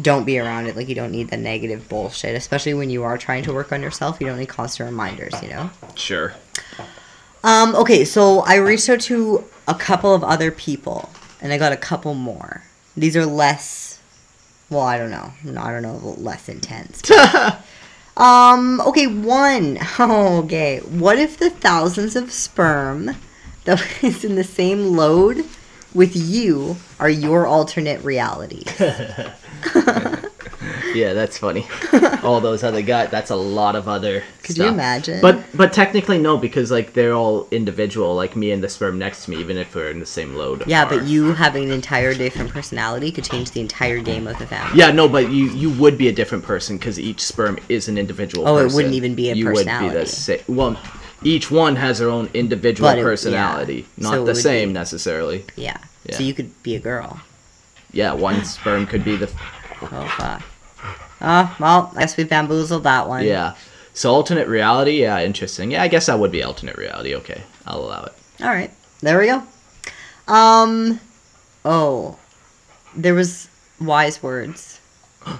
don't be around it. Like, you don't need the negative bullshit, especially when you are trying to work on yourself. You don't need constant reminders, you know? Sure. Um, okay, so I reached out to a couple of other people, and I got a couple more. These are less, well, I don't know. No, I don't know, less intense. um, okay, one. Okay. What if the thousands of sperm that is in the same load with you are your alternate realities? Yeah, that's funny. all those other guys. That's a lot of other. Could you imagine? But but technically no, because like they're all individual. Like me and the sperm next to me, even if we're in the same load. yeah, but you having an entire different personality could change the entire game of the family. Yeah, no, but you you would be a different person because each sperm is an individual. Oh, it wouldn't even be a you Would be personality. the same. Well, each one has their own individual it- yeah. personality, So not it the same be- necessarily. Yeah. Yeah. So you could be a girl. Yeah, one sperm could be the. Oh fuck. Oh well, I guess we bamboozled that one. Yeah. So alternate reality, yeah, interesting. Yeah, I guess that would be alternate reality. Okay, I'll allow it. All right. There we go. Um. Oh, there was wise words.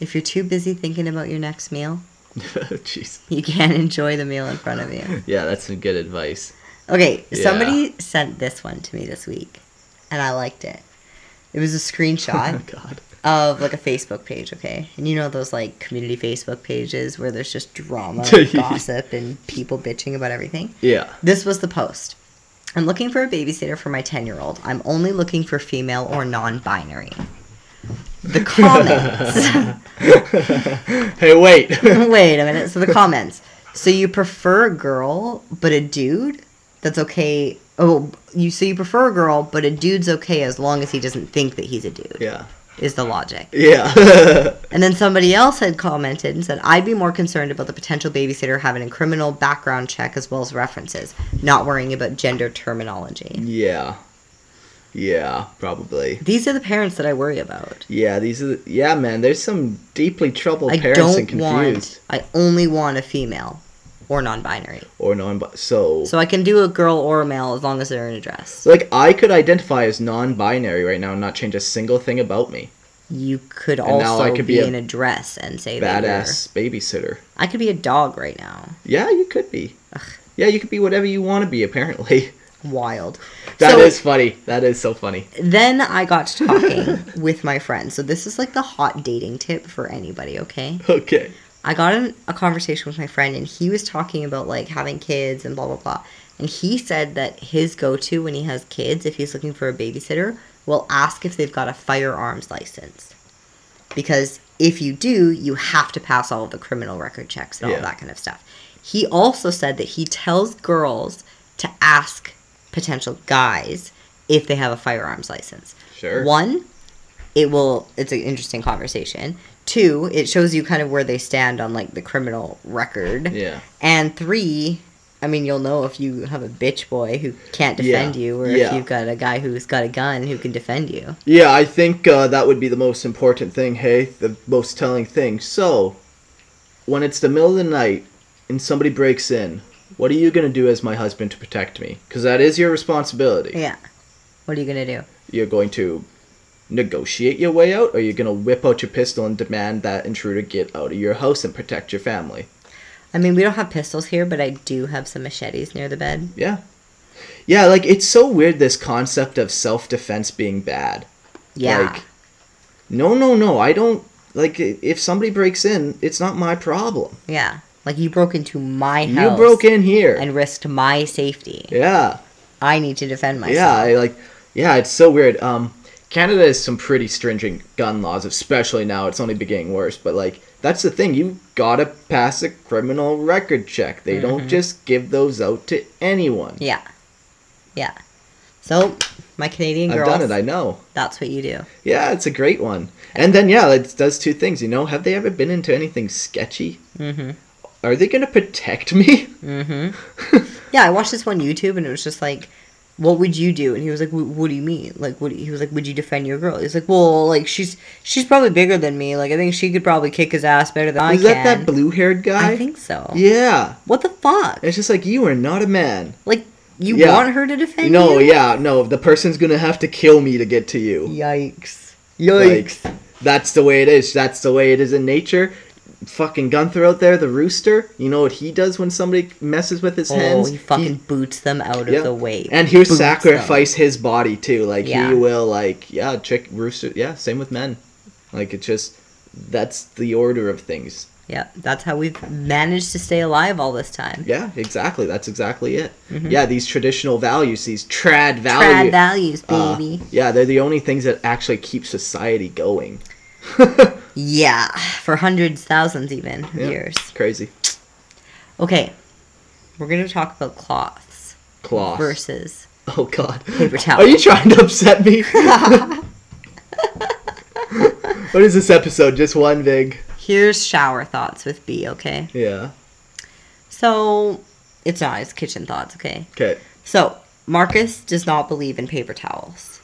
If you're too busy thinking about your next meal, Jeez. you can't enjoy the meal in front of you. Yeah, that's some good advice. Okay, Yeah. somebody sent this one to me this week, and I liked it. It was a screenshot of like a Facebook page, okay? And you know those like community Facebook pages where there's just drama, and gossip, and people bitching about everything? Yeah. This was the post. I'm looking for a babysitter for my 10 year old. I'm only looking for female or non binary. The comments. Hey, wait. Wait a minute. So the comments. So you prefer a girl, but a dude? That's okay. Oh, you so you prefer a girl, but a dude's okay as long as he doesn't think that he's a dude. yeah. Is the logic. Yeah. And then somebody else had commented and said, I'd be more concerned about the potential babysitter having a criminal background check as well as references, not worrying about gender terminology. yeah. Yeah, probably. These are the parents that I worry about. Yeah, these are. The, yeah, man. There's some deeply troubled I parents and don't confused want, I only want a female or non binary. or non. So, So I can do a girl or a male as long as they're in a dress. like, I could identify as non-binary right now and not change a single thing about me. You could And also I could be, be in a dress and say Badass babysitter. I could be a dog right now. Yeah, you could be. Yeah, you could be whatever you want to be. Apparently, Wild. that is So- funny. That is so funny. Then I got to talking with my friend. So this is like the hot dating tip for anybody, okay? Okay. I got in a conversation with my friend and he was talking about like having kids and blah blah blah. And he said that his go-to when he has kids, if he's looking for a babysitter, will ask if they've got a firearms license. Because if you do, you have to pass all of the criminal record checks and all Yeah. that kind of stuff. He also said that he tells girls to ask potential guys if they have a firearms license. Sure. One, it will it's an interesting conversation. Two, it shows you kind of where they stand on like the criminal record. Yeah. And three, I mean you'll know if you have a bitch boy who can't defend Yeah. you or Yeah. if you've got a guy who's got a gun who can defend you. Yeah, I think uh, that would be the most important thing. Hey, the most telling thing. So, when it's the middle of the night and somebody breaks in, what are you gonna do as my husband to protect me? Because that is your responsibility. Yeah. What are you gonna do? You're going to negotiate your way out, or you're gonna whip out your pistol and demand that intruder get out of your house and protect your family. I mean we don't have pistols here, but I do have some machetes near the bed. Yeah. Yeah, like it's so weird this concept of self defense being bad. Yeah. Like, no, no, no. I don't like if somebody breaks in, it's not my problem. yeah. Like you broke into my house. You broke in here. and risked my safety. yeah. I need to defend myself. Yeah, I like yeah, it's so weird. Um Canada has some pretty stringent gun laws, especially now. It's only been getting worse, but like that's the thing. You gotta pass a criminal record check. They don't just give those out to anyone. Yeah. Yeah. So, my Canadian I've done it. I know. that's what you do. Yeah, it's a great one. And then yeah, it does two things. You know, have they ever been into anything sketchy? Mm-hmm. Are they gonna protect me? Mm-hmm. Yeah, I watched this one YouTube and it was just like, what would you do? And he was like, "Wh- what do you mean? Like, what? do you-" He was like, would you defend your girl? He's like, well, like she's she's probably bigger than me. Like, I think she could probably kick his ass better than I Is can. that that blue-haired guy? I think so. Yeah. What the fuck? It's just like you are not a man. Like, you Yeah. want her to defend you? No, you? yeah, no. The person's gonna have to kill me to get to you. Yikes! Like, Yikes! that's the way it is. That's the way it is in nature. Fucking Gunther out there, the rooster. You know what he does when somebody messes with his oh, hens? he fucking boots them out Yeah. of the way. and he'll Boots them. sacrifice his body too. Like Yeah. he will, like yeah, chick rooster. Yeah, same with men. Like it's just that's the order of things. Yeah, that's how we've managed to stay alive all this time. Yeah, exactly. That's exactly it. Mhm. Yeah, these traditional values, these trad values. Trad values. values, uh, baby. yeah, they're the only things that actually keep society going. yeah, for hundreds, thousands, even Yeah. years. Crazy. Okay, we're gonna talk about cloths Cloth. versus Oh God. paper towel. Are you trying to upset me? what is this episode? Just one big. Here's shower thoughts with B. Okay, Yeah. so it's not. It's kitchen thoughts. Okay, Okay. so Marcus does not believe in paper towels.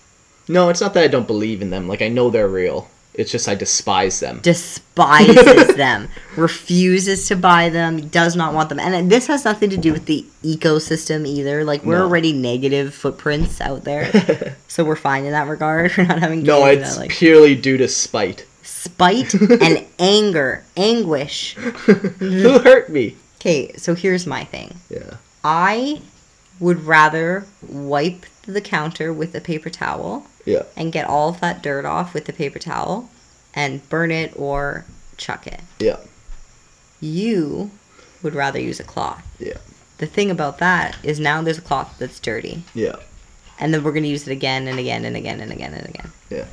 No, it's not that I don't believe in them. Like I know they're real. It's just I despise them. Despises them, refuses to buy them, does not want them, and this has nothing to do with the ecosystem either. Like we're No. already negative footprints out there, so we're fine in that regard. We're not having no, it's that, like purely due to spite. spite and anger, anguish. Who hurt me? Okay, so here's my thing. Yeah. I would rather wipe the counter with a paper towel Yeah. and get all of that dirt off with the paper towel and burn it or chuck it. Yeah. You would rather use a cloth. Yeah. The thing about that is now there's a cloth that's dirty. Yeah. And then we're going to use it again and again and again and again and again. Yeah.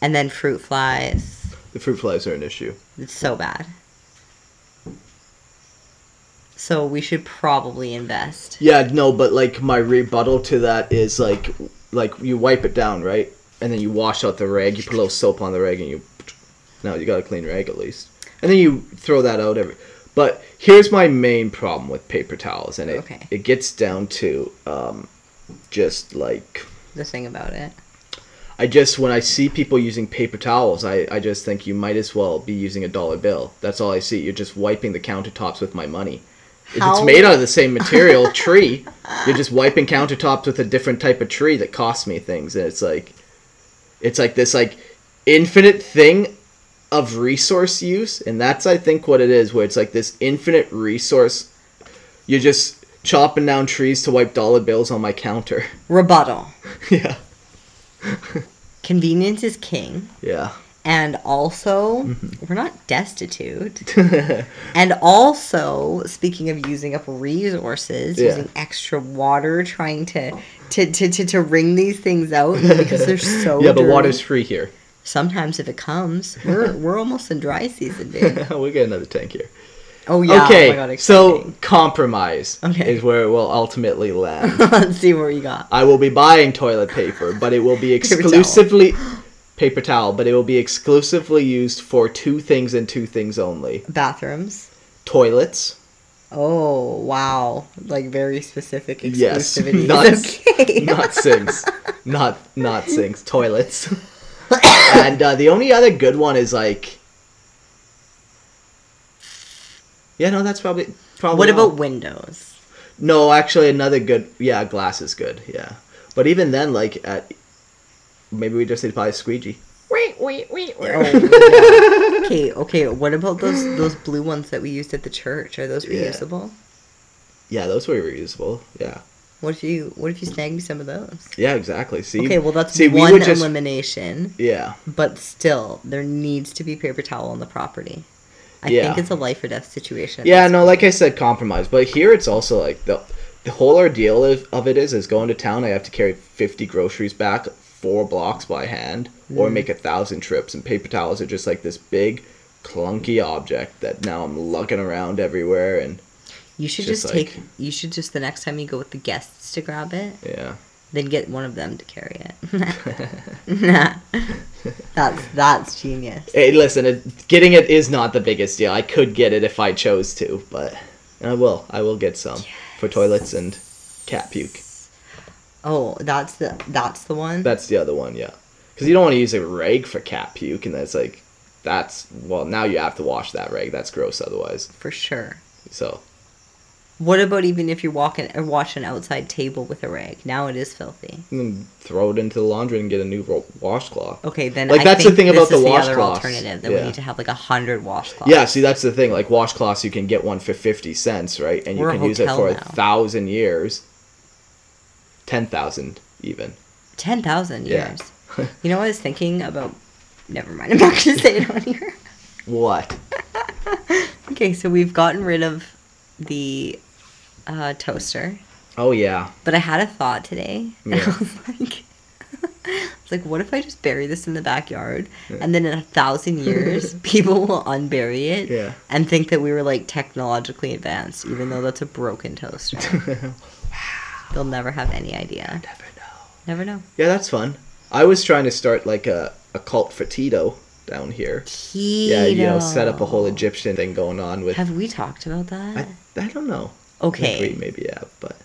And then fruit flies. The fruit flies are an issue. It's so bad. So we should probably invest. Yeah, no, but like my rebuttal to that is like like you wipe it down, right? And then you wash out the rag, you put a little soap on the rag and you now you got a clean rag at least. And then you throw that out every but here's my main problem with paper towels and it Okay. it gets down to um just like The thing about it. I just when I see people using paper towels, I, I just think you might as well be using a dollar bill. That's all I see. You're just wiping the countertops with my money. If it's made out of the same material, tree, you're just wiping countertops with a different type of tree that costs me things. And it's like it's like this like infinite thing of resource use, and that's I think what it is, where it's like this infinite resource you're just chopping down trees to wipe dollar bills on my counter. Rebuttal. yeah. Convenience is king. Yeah. And also, Mm-hmm. we're not destitute. and also, speaking of using up resources, Yeah. using extra water, trying to to, to, to, to wring these things out because they're so yeah, dirty. water's free here. Sometimes if it comes, we're we're almost in dry season, dude. we'll get another tank here. Oh yeah. okay, Oh my God, so compromise Okay. is where it will ultimately land. let's see what you got. I will be buying toilet paper, but it will be exclusively paper towel, but it will be exclusively used for two things and two things only: Bathrooms. toilets. Oh wow! Like very specific Yes, exclusivity. not okay. not sinks, not not sinks, toilets. and uh, the only other good one is like, yeah, no, that's probably probably. what all. about windows? No, actually, another good. Yeah, glass is good. Yeah, but even then, like at maybe we just need to buy a squeegee. Wait, wait, wait, Oh, yeah. okay, okay. What about those those blue ones that we used at the church? Are those Yeah. reusable? Yeah, those were reusable. Yeah, What if you What if you snag me some of those? yeah, exactly. See, Okay, well that's see, we one would just elimination, yeah, but still, there needs to be paper towel on the property. I Yeah. think it's a life or death situation. at yeah. this No, like I said, compromise. But here, it's also like the the whole ordeal of, of it is is going to town. I have to carry fifty groceries back four blocks by hand, or Mm. make a thousand trips. And paper towels are just like this big, clunky object that now I'm lugging around everywhere. And You should Just just, like- take. You should just the next time you go with the guests to grab it, yeah, then get one of them to carry it. that's that's genius. Hey, listen, it, getting it is not the biggest deal. I could get it if I chose to, but I will. I will get some for toilets and cat puke. Oh, that's the that's the one. That's the other one, yeah. Because you don't want to use a rag for cat puke, and that's like, that's well, now you have to wash that rag. That's gross otherwise. for sure. So What about even if you're walking uh, or wash an outside table with a rag? Now it is filthy. and then throw it into the laundry and get a new ro- washcloth. Okay, then Like, I that's the thing about the other alternative that Yeah. we need to have like a hundred washcloths. Yeah, see that's the thing. Like washcloths, you can get one for fifty cents, right? And you We're can use it for a thousand years, ten thousand even. ten thousand years. Yeah. you know what I was thinking about? Never mind. I'm not gonna say it on here. What? Okay, so we've gotten rid of the uh, toaster, Oh yeah. but I had a thought today. And Yeah. I was like, it's like, what if I just bury this in the backyard, and then in a thousand years, people will unbury it Yeah. and think that we were like technologically advanced, even though that's a broken toaster. They'll never have any idea. Never know. Never know. Yeah, that's fun. I was trying to start like a, a cult for Tito down here. Yeah, you know, set up a whole Egyptian thing going on with. Have we talked about that? I, I don't know. okay. Maybe, maybe yeah, but.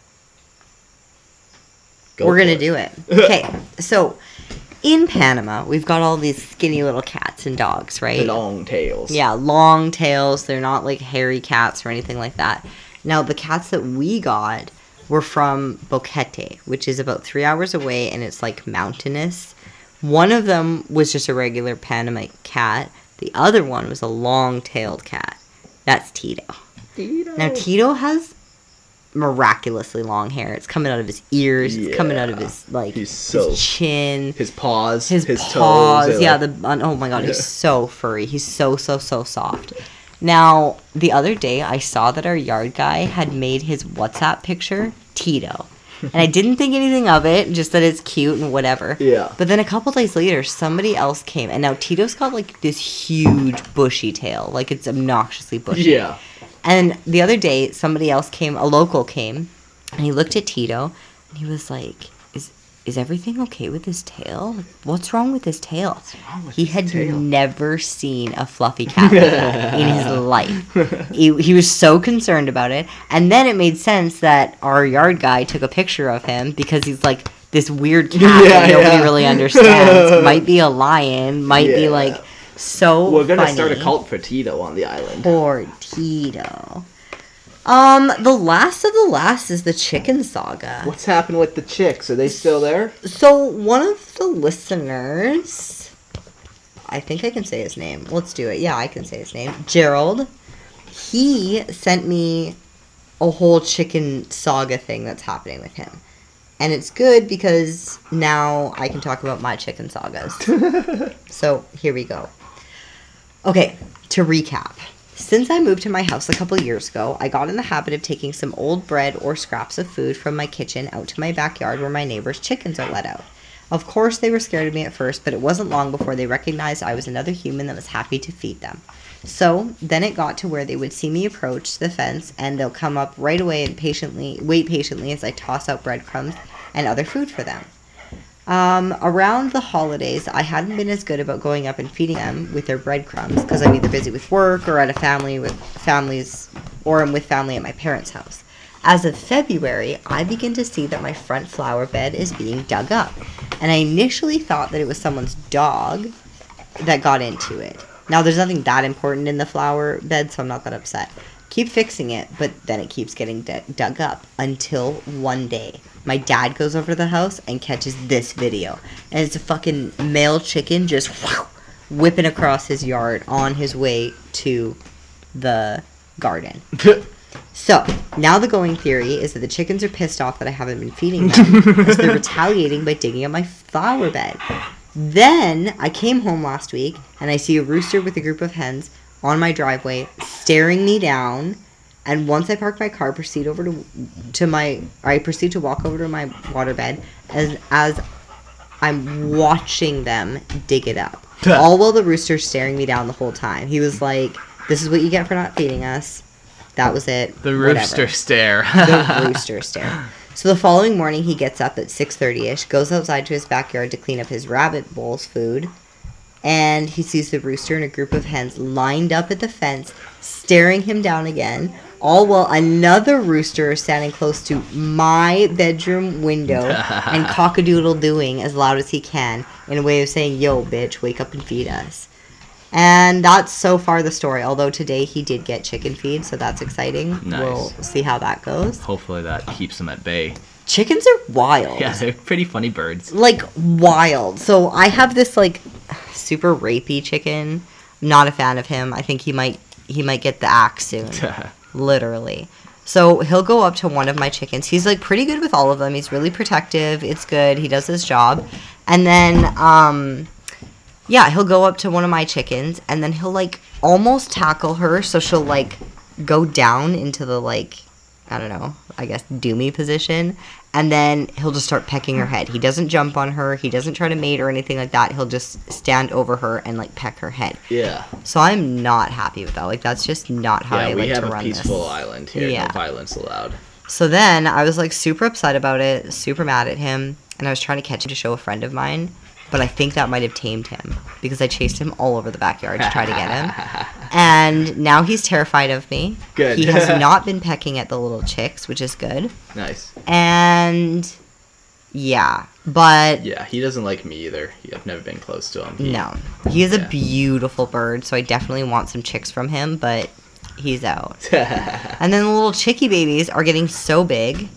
Go We're gonna do it. Okay, so in Panama, we've got all these skinny little cats and dogs, right? Long tails. Yeah, long tails. They're not like hairy cats or anything like that. Now, the cats that we got were from Boquete, which is about three hours away, and it's like mountainous. One of them was just a regular Panama cat. The other one was a long-tailed cat. That's Tito. Tito. Now Tito has miraculously long hair. It's coming out of his ears. It's coming out of his like He's so- his chin, His paws, his, his, paws. toes. yeah, like- the oh my god, Yeah. he's so furry. He's so so so soft. Now the other day I saw that our yard guy had made his WhatsApp picture Tito. And I didn't think anything of it, just that it's cute and whatever. Yeah. But then a couple days later, somebody else came, and now Tito's got like this huge bushy tail, like it's obnoxiously bushy. yeah. And the other day, somebody else came, a local came, and he looked at Tito, and he was like, "Is is everything okay with his tail? Like, What's wrong with his tail?" wrong with he his had tail? never seen a fluffy cat like that in his life. He, he was so concerned about it, and then it made sense that our yard guy took a picture of him because he's like this weird cat that nobody yeah. really understands. might be a lion, might be like so. We're gonna funny. start a cult for Tito on the island. Poor Tito. Um, the last of the last is the chicken saga. What's happened with the chicks? Are they still there? So one of the listeners, I think I can say his name. Let's do it. Yeah, I can say his name. Gerald. He sent me a whole chicken saga thing that's happening with him. And it's good because now I can talk about my chicken sagas. so here we go. Okay, to recap. Since I moved to my house a couple years ago, I got in the habit of taking some old bread or scraps of food from my kitchen out to my backyard where my neighbors' chickens are let out. Of course, they were scared of me at first, but it wasn't long before they recognized I was another human that was happy to feed them. So then it got to where they would see me approach the fence and they'll come up right away and patiently wait patiently as I toss out breadcrumbs and other food for them. Um, around the holidays, I hadn't been as good about going up and feeding them with their breadcrumbs because I'm either busy with work or at a family with families, or I'm with family at my parents' house. As of February, I begin to see that my front flower bed is being dug up, and I initially thought that it was someone's dog that got into it. Now, there's nothing that important in the flower bed, so I'm not that upset. Keep fixing it, but then it keeps getting d- dug up until one day my dad goes over to the house and catches this video. And it's a fucking male chicken just whipping across his yard on his way to the garden. So now the going theory is that the chickens are pissed off that I haven't been feeding them, as they're retaliating by digging up my flower bed. Then I came home last week and I see a rooster with a group of hens on my driveway staring me down. And once I park my car, proceed over to to my I proceed to walk over to my waterbed as as I'm watching them dig it up. All while the rooster's staring me down the whole time. He was like, "This is what you get for not feeding us." That was it. The Whatever rooster stare. the rooster stare. So the following morning, he gets up at six thirty ish, goes outside to his backyard to clean up his rabbit bowl's food, and he sees the rooster and a group of hens lined up at the fence, staring him down again. All while another rooster is standing close to my bedroom window and cockadoodle doing as loud as he can in a way of saying, "Yo, bitch, wake up and feed us." And that's so far the story. Although today he did get chicken feed, so that's exciting. Nice. We'll see how that goes. Hopefully that keeps them at bay. Chickens are wild. Yeah, they're pretty funny birds. Like wild. So I have this like super rapey chicken. Not a fan of him. I think he might he might get the axe soon. Literally. So he'll go up to one of my chickens. He's like pretty good with all of them. He's really protective. It's good. He does his job. And then um yeah, he'll go up to one of my chickens and then he'll like almost tackle her so she'll like go down into the like I don't know, I guess doomy position and then he'll just start pecking her head. He doesn't jump on her, he doesn't try to mate or anything like that. He'll just stand over her and like peck her head. Yeah. So I'm not happy with that. Like that's just not how yeah, I we like have to a run peaceful this. island here. Yeah. No violence allowed. So then I was like super upset about it, super mad at him, and I was trying to catch him to show a friend of mine, but I think that might have tamed him because I chased him all over the backyard to try to get him. And now he's terrified of me. Good. He has not been pecking at the little chicks, which is good. Nice. And yeah, but Yeah, he doesn't like me either. I've never been close to him. He- no. He is a beautiful bird, so I definitely want some chicks from him, but he's out. And then the little chickie babies are getting so big.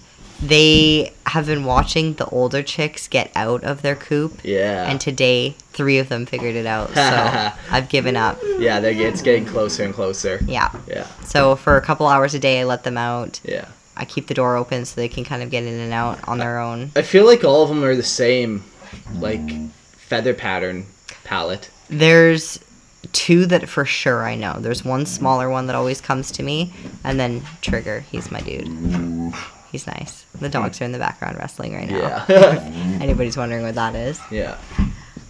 They have been watching the older chicks get out of their coop. yeah. And today, three of them figured it out. So I've given up. yeah, they're, it's getting closer and closer. Yeah. Yeah. So for a couple hours a day, I let them out. Yeah. I keep the door open so they can kind of get in and out on their own. I feel like all of them are the same, like feather pattern palette. There's two that for sure I know. There's one smaller one that always comes to me, and then Trigger. He's my dude. He's nice. The dogs are in the background wrestling right now. Yeah. Anybody's wondering what that is. yeah.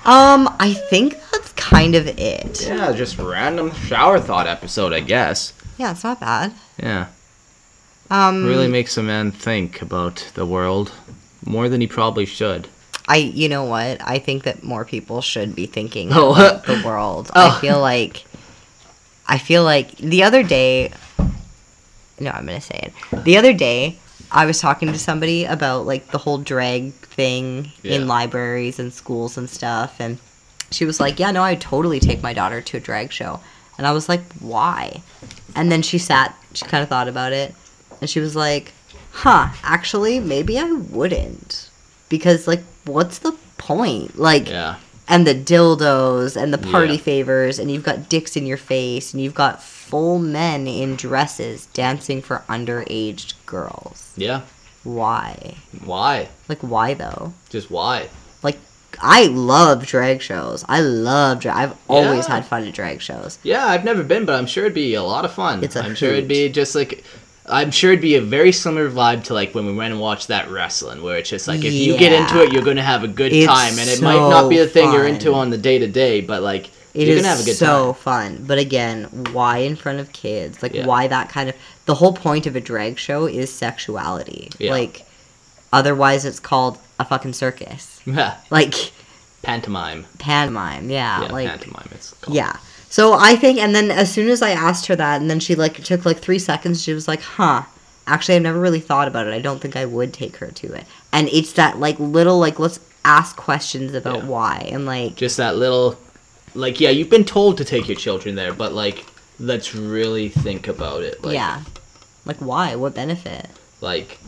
Um, I think that's kind of it. Yeah, just random shower thought episode, I guess. Yeah, it's not bad. Yeah. Um, Really makes a man think about the world more than he probably should. I, you know what? I think that more people should be thinking Oh. about the world. Oh. I feel like, I feel like the other day. No, I'm gonna say it. The other day, I was talking to somebody about like the whole drag thing Yeah. in libraries and schools and stuff, and she was like, "Yeah, no, I'd totally take my daughter to a drag show," and I was like, "Why?" And then she sat, she kind of thought about it, and she was like, "Huh, actually, maybe I wouldn't." Because like what's the point? Like Yeah. And the dildos and the party Yeah. favors and you've got dicks in your face and you've got full men in dresses dancing for underage girls. Yeah. Why? Why? Like why though? Just why? Like I love drag shows. I love drag. I've always Yeah. had fun at drag shows. Yeah, I've never been, but I'm sure it'd be a lot of fun. It's a I'm sure it'd be just like I'm sure it'd be a very similar vibe to like when we went and watched that wrestling, where it's just like if you get into it, you're gonna have a good It's time, and it might not be the thing you're into on the day to day, but like It you're gonna have a good so time. fun. But again, why in front of kids? Like Yeah. why that kind of the whole point of a drag show is sexuality. Yeah. Like otherwise it's called a fucking circus. Yeah, Like pantomime. pantomime, yeah. Yeah, like pantomime. It's called. Yeah. So I think, and then as soon as I asked her that, and then she like took like three seconds, she was like, "Huh." Actually, I've never really thought about it. I don't think I would take her to it. And it's that like little like let's ask questions about Yeah. why and like Just that little, like yeah, you've been told to take your children there, but like let's really think about it. Like, yeah, like why? What benefit? like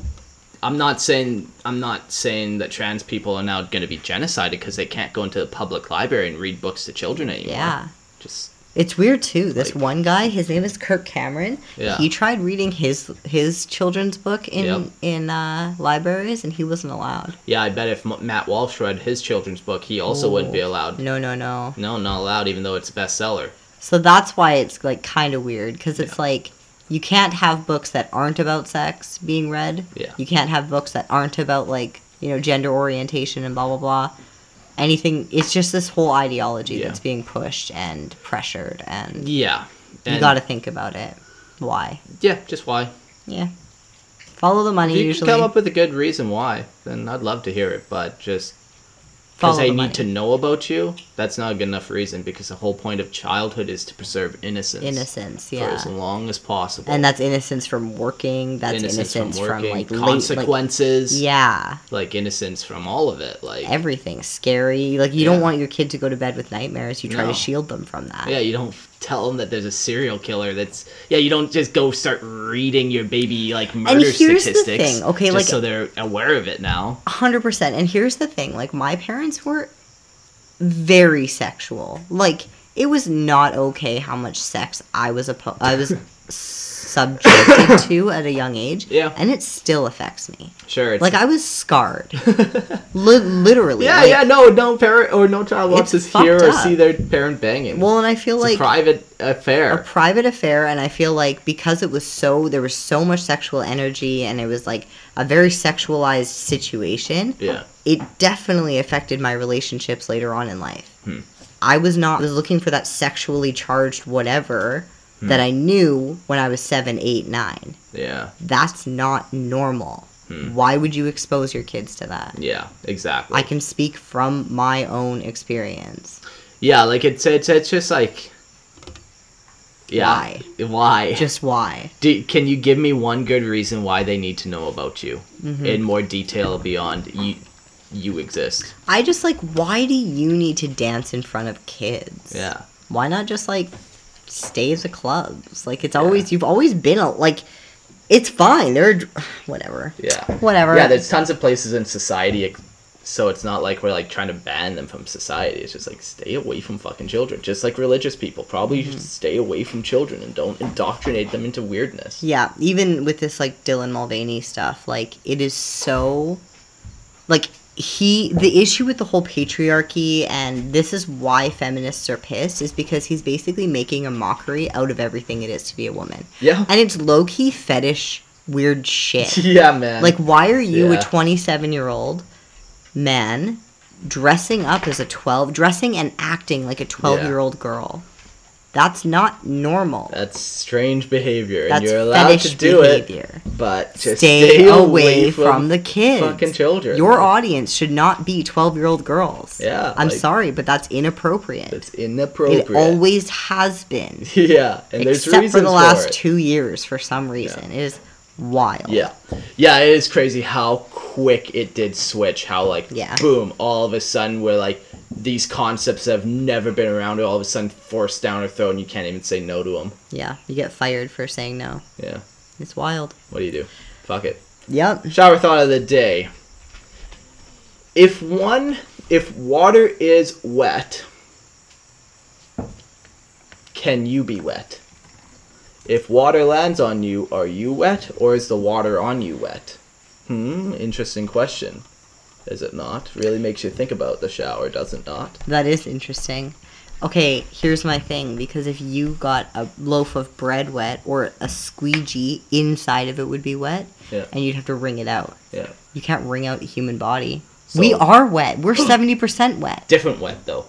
i'm not saying i'm not saying that trans people are now going to be genocided because they can't go into the public library and read books to children anymore Yeah. just It's weird too. This Like- one guy, his name is Kirk Cameron. Yeah. He tried reading his his children's book in Yep. in uh, libraries, and he wasn't allowed. yeah i bet if M- matt walsh read his children's book he also wouldn't be allowed No, no, no. no not allowed even though it's a bestseller So that's why it's like kind of weird because it's like you can't have books that aren't about sex being read. Yeah. You can't have books that aren't about like you know gender orientation and blah blah blah. Anything. It's just this whole ideology Yeah. that's being pushed and pressured, and yeah you got to think about it. Why? yeah just why Yeah. Follow the money if you usually. come up with a good reason why then i'd love to hear it but just because they the need to know about you that's not a good enough reason because the whole point of childhood is to preserve innocence innocence. yeah. for as long as possible And that's innocence from working. That's innocence, innocence, from working, like late- like- consequences, yeah. like innocence from all of it. Like everything scary. Like you don't want your kid to go to bed with nightmares. You try No. to shield them from that. yeah, you don't tell them that there's a serial killer. That's yeah, you don't just go start reading your baby like murder here's the statistics. thing, okay, like- so they're aware of it now. hundred percent. And here's the thing: like my parents were very sexual. Like it was not okay how much sex I was oppo- I was subjected to at a young age. Yeah. and it still affects me. Sure, Like I was scarred, Li- literally. yeah, like- yeah, no, no parent or no child wants to hear or up. see their parent banging. Well, and I feel it's like a private affair. a private affair and i feel like because it was so there was so much sexual energy and it was like a very sexualized situation yeah, it definitely affected my relationships later on in life Hmm. i was not I was looking for that sexually charged whatever Hmm. that i knew when i was seven, eight, nine. yeah, that's not normal Hmm. why would you expose your kids to that yeah, exactly. i can speak from my own experience yeah, like it's it's it's just like. Yeah. Why? Why? just why Do, can you give me one good reason why they need to know about you Mm-hmm. in more detail beyond you you exist? I just like, why do you need to dance in front of kids? Yeah. Why not just like stay at the clubs? Like it's always you've always been a like, it's fine. There, are whatever, Yeah. whatever. Yeah, there's tons of places in society so it's not like we're like trying to ban them from society. It's just like stay away from fucking children. Just like religious people, probably Mm-hmm. should stay away from children and don't indoctrinate them into weirdness. Yeah, even with this like Dylan Mulvaney stuff, like it is so like he the issue with the whole patriarchy and this is why feminists are pissed is because he's basically making a mockery out of everything it is to be a woman. Yeah. And it's low key fetish weird shit. yeah, man. Like why are you Yeah. a 27 year old man dressing up as a 12 dressing and acting like a 12 year old girl? That's not normal. that's strange behavior, and That's you're allowed fetish to do behavior. it, but just stay, away, from, the kids. fucking children. Your audience should not be 12 year old girls. Yeah, I'm like- sorry, but that's inappropriate. It's inappropriate. It always has been. yeah, and there's except reasons for the last it. two years for some reason. It is wild. Yeah. Yeah, it is crazy how quick it did switch. How, like, Yeah. boom, all of a sudden, we're like, these concepts that have never been around are all of a sudden forced down our throat and you can't even say no to them. Yeah. You get fired for saying no. Yeah. It's wild. What do you do? Fuck it. Yep. Shower thought of the day. If one, if water is wet, can you be wet? If water lands on you, are you wet or is the water on you wet? Hmm, interesting question. Is it not? Really makes you think about the shower, does it not? That is interesting. Okay, here's my thing because if you got a loaf of bread wet or a squeegee inside of it would be wet Yeah. and you'd have to wring it out. Yeah. You can't wring out the human body. So- we are wet. We're 70% wet. Different wet though.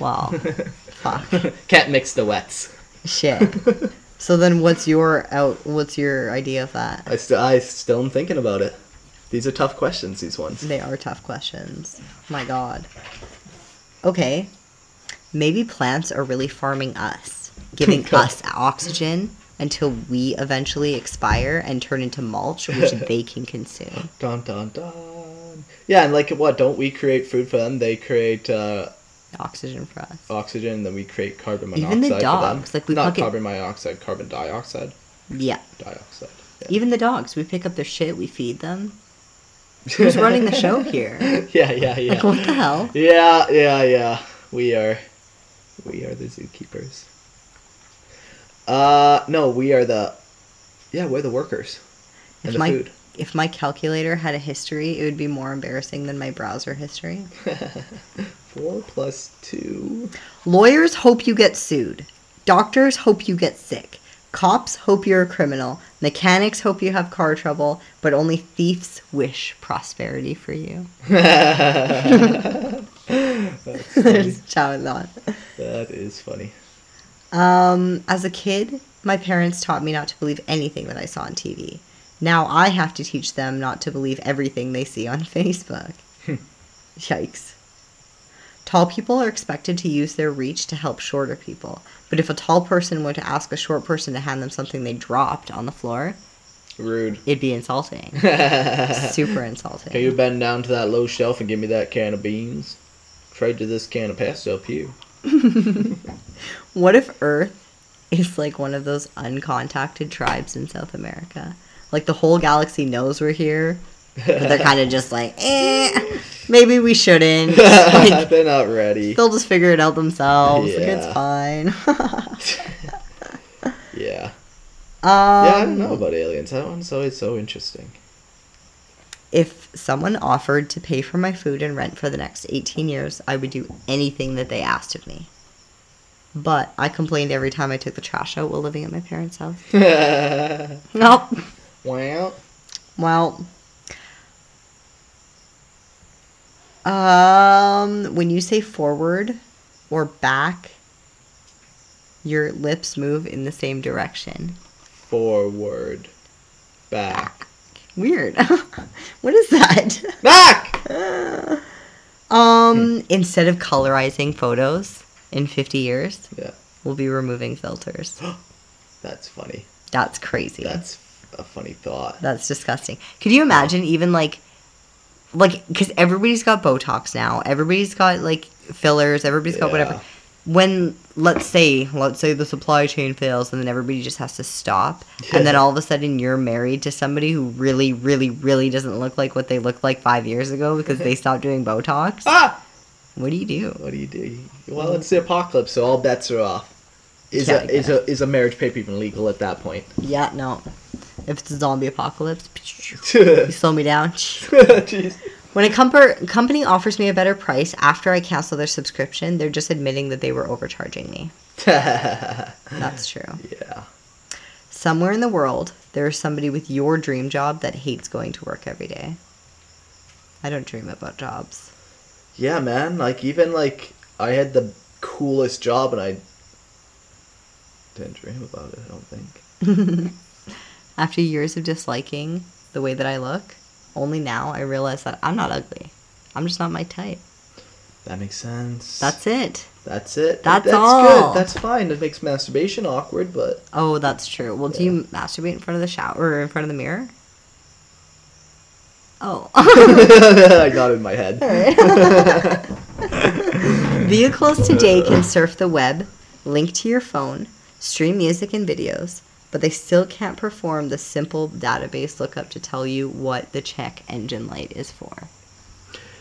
Wow. Fuck. Can't mix the wets. Shit. So then what's your out what's your idea of that? I still I still am thinking about it. These are tough questions, these ones. They are tough questions. My god. Okay. Maybe plants are really farming us, giving us oxygen until we eventually expire and turn into mulch, which they can consume. Dun dun dun. Yeah, and like what? Don't we create food for them? They create uh, Oxygen for us. oxygen, then we create carbon monoxide Even the dogs, like, we not fucking- carbon monoxide, carbon dioxide, Yeah. dioxide. Even the dogs, we pick up their shit, we feed them. Who's running the show here? Yeah, yeah, yeah. Like, what the hell? Yeah, yeah, yeah. We are, we are the zookeepers. Uh, no, we are the, yeah, we're the workers. And If the my food. if my calculator had a history, it would be more embarrassing than my browser history. Four plus two. Lawyers hope you get sued. Doctors hope you get sick. Cops hope you're a criminal. Mechanics hope you have car trouble, but only thieves wish prosperity for you. That's funny. That is funny. Um, as a kid, my parents taught me not to believe anything that I saw on TV. Now I have to teach them not to believe everything they see on Facebook. Yikes. Tall people are expected to use their reach to help shorter people. But if a tall person were to ask a short person to hand them something they dropped on the floor, Rude. it'd be insulting. Super insulting. Can you bend down to that low shelf and give me that can of beans? Trade to this can of pasta up here. What if Earth is like one of those uncontacted tribes in South America? Like the whole galaxy knows we're here, but they're kind of just like, eh, maybe we shouldn't. Like, They're not ready. they'll just figure it out themselves. Like, it's fine. Yeah. um, Yeah, I don't know about aliens. That one's always so interesting. If someone offered to pay for my food and rent for the next 18 years, I would do anything that they asked of me. But I complained every time I took the trash out while living at my parents' house. Nope. well, Well, um, when you say forward or back, your lips move in the same direction. forward, back, Weird. what is that? back. Um, instead of colorizing photos in 50 years, Yeah, we'll be removing filters. that's funny. That's crazy. That's a funny thought. That's disgusting. Could you imagine even like like cuz everybody's got botox now. Everybody's got like fillers, everybody's got whatever. When let's say let's say the supply chain fails and then everybody just has to stop yeah. and then all of a sudden you're married to somebody who really really really doesn't look like what they looked like 5 years ago because they stopped doing botox Ah! what do you do What do you do? Well, it's the apocalypse, so all bets are off. Is Yeah, a is a is a marriage paper even legal at that point? yeah no if it's a zombie apocalypse you slow me down when a comper- company offers me a better price after i cancel their subscription they're just admitting that they were overcharging me that's true Yeah. somewhere in the world there is somebody with your dream job that hates going to work every day i don't dream about jobs Yeah, man. Like even like I had the coolest job and I didn't dream about it. I don't think. After years of disliking the way that I look, only now I realize that I'm not ugly. I'm just not my type. That makes sense. That's it. that's it. That's that's all. good. That's fine. It makes masturbation awkward, but Oh, that's true. Well, do you masturbate in front of the shower or in front of the mirror? Oh. I got it in my head. Vehicles today can surf the web, link to your phone, stream music and videos, but they still can't perform the simple database lookup to tell you what the check engine light is for.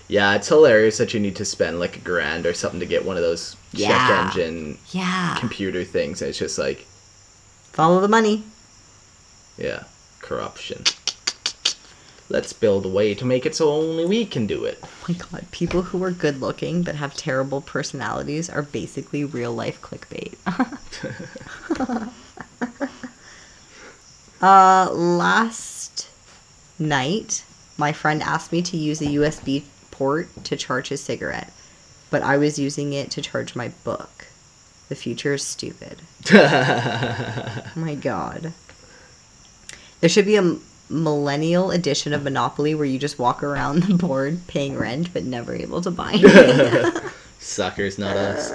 Yeah, it's hilarious that you need to spend like a grand or something to get one of those Yeah. check engine Yeah. computer things. It's just like, Follow the money. yeah, corruption. Let's build a way to make it so only we can do it. Oh my god, people who are good looking but have terrible personalities are basically real life clickbait. uh, last night, my friend asked me to use a USB port to charge his cigarette, but I was using it to charge my book. The future is stupid. Oh my god. There should be a millennial edition of Monopoly where you just walk around the board paying rent but never able to buy anything. Suckers, not us.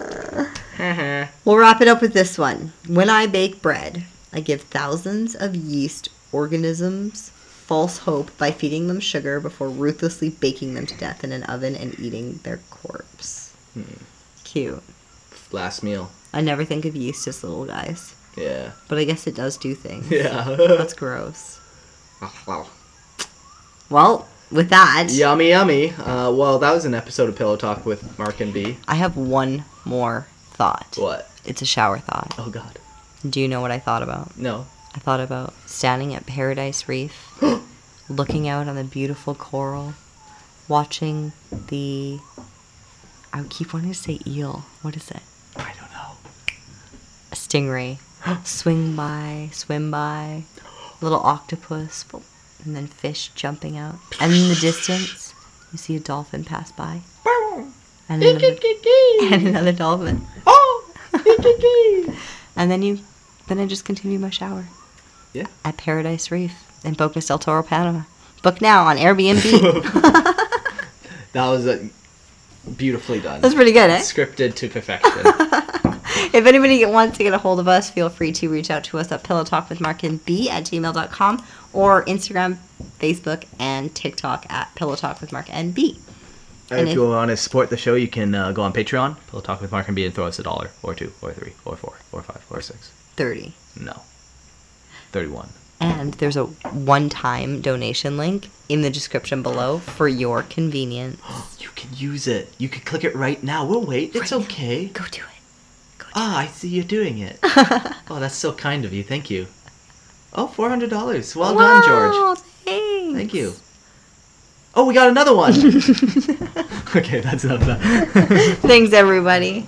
we'll wrap it up with this one. When I bake bread, I give thousands of yeast organisms false hope by feeding them sugar before ruthlessly baking them to death in an oven and eating their corpse. Cute. Last meal. I never think of yeast as little guys, Yeah. but I guess it does do things. Yeah. That's gross. wow. Well, with that, Yummy, yummy. Uh, well, that was an episode of Pillow Talk with Mark and B. I have one more thought. What? It's a shower thought. Oh God. Do you know what I thought about? No. I thought about standing at Paradise Reef, looking out on the beautiful coral, watching the. I keep wanting to say eel. What is it? I don't know. A stingray. Swing by, swim by, little octopus, and then fish jumping out. And in the distance, you see a dolphin pass by. And another, and another dolphin. And then you, then I just continue my shower. Yeah. At Paradise Reef in Bocas del Toro, Panama. Book now on Airbnb. That was uh, beautifully done. That's pretty good, eh? Scripted to perfection. If anybody wants to get a hold of us, feel free to reach out to us at Pillow Talk with Mark and B at gmail.com or Instagram, Facebook, and TikTok at Pillow Talk with Mark and B. And if you want to support the show, you can uh, go on Patreon, Pillow Talk with Mark and B, and throw us a dollar, or two, or three, or four, or five, or six. 30. No. 31. And there's a one time donation link in the description below for your convenience. You can use it. You can click it right now. We'll wait. It's Right now. okay. Go do it. Ah, I see you're doing it. oh, that's so kind of you. Thank you. Oh, $400. Well done, George. Wow, Thanks. Thank you. Oh, we got another one. okay, that's enough that. Thanks, everybody.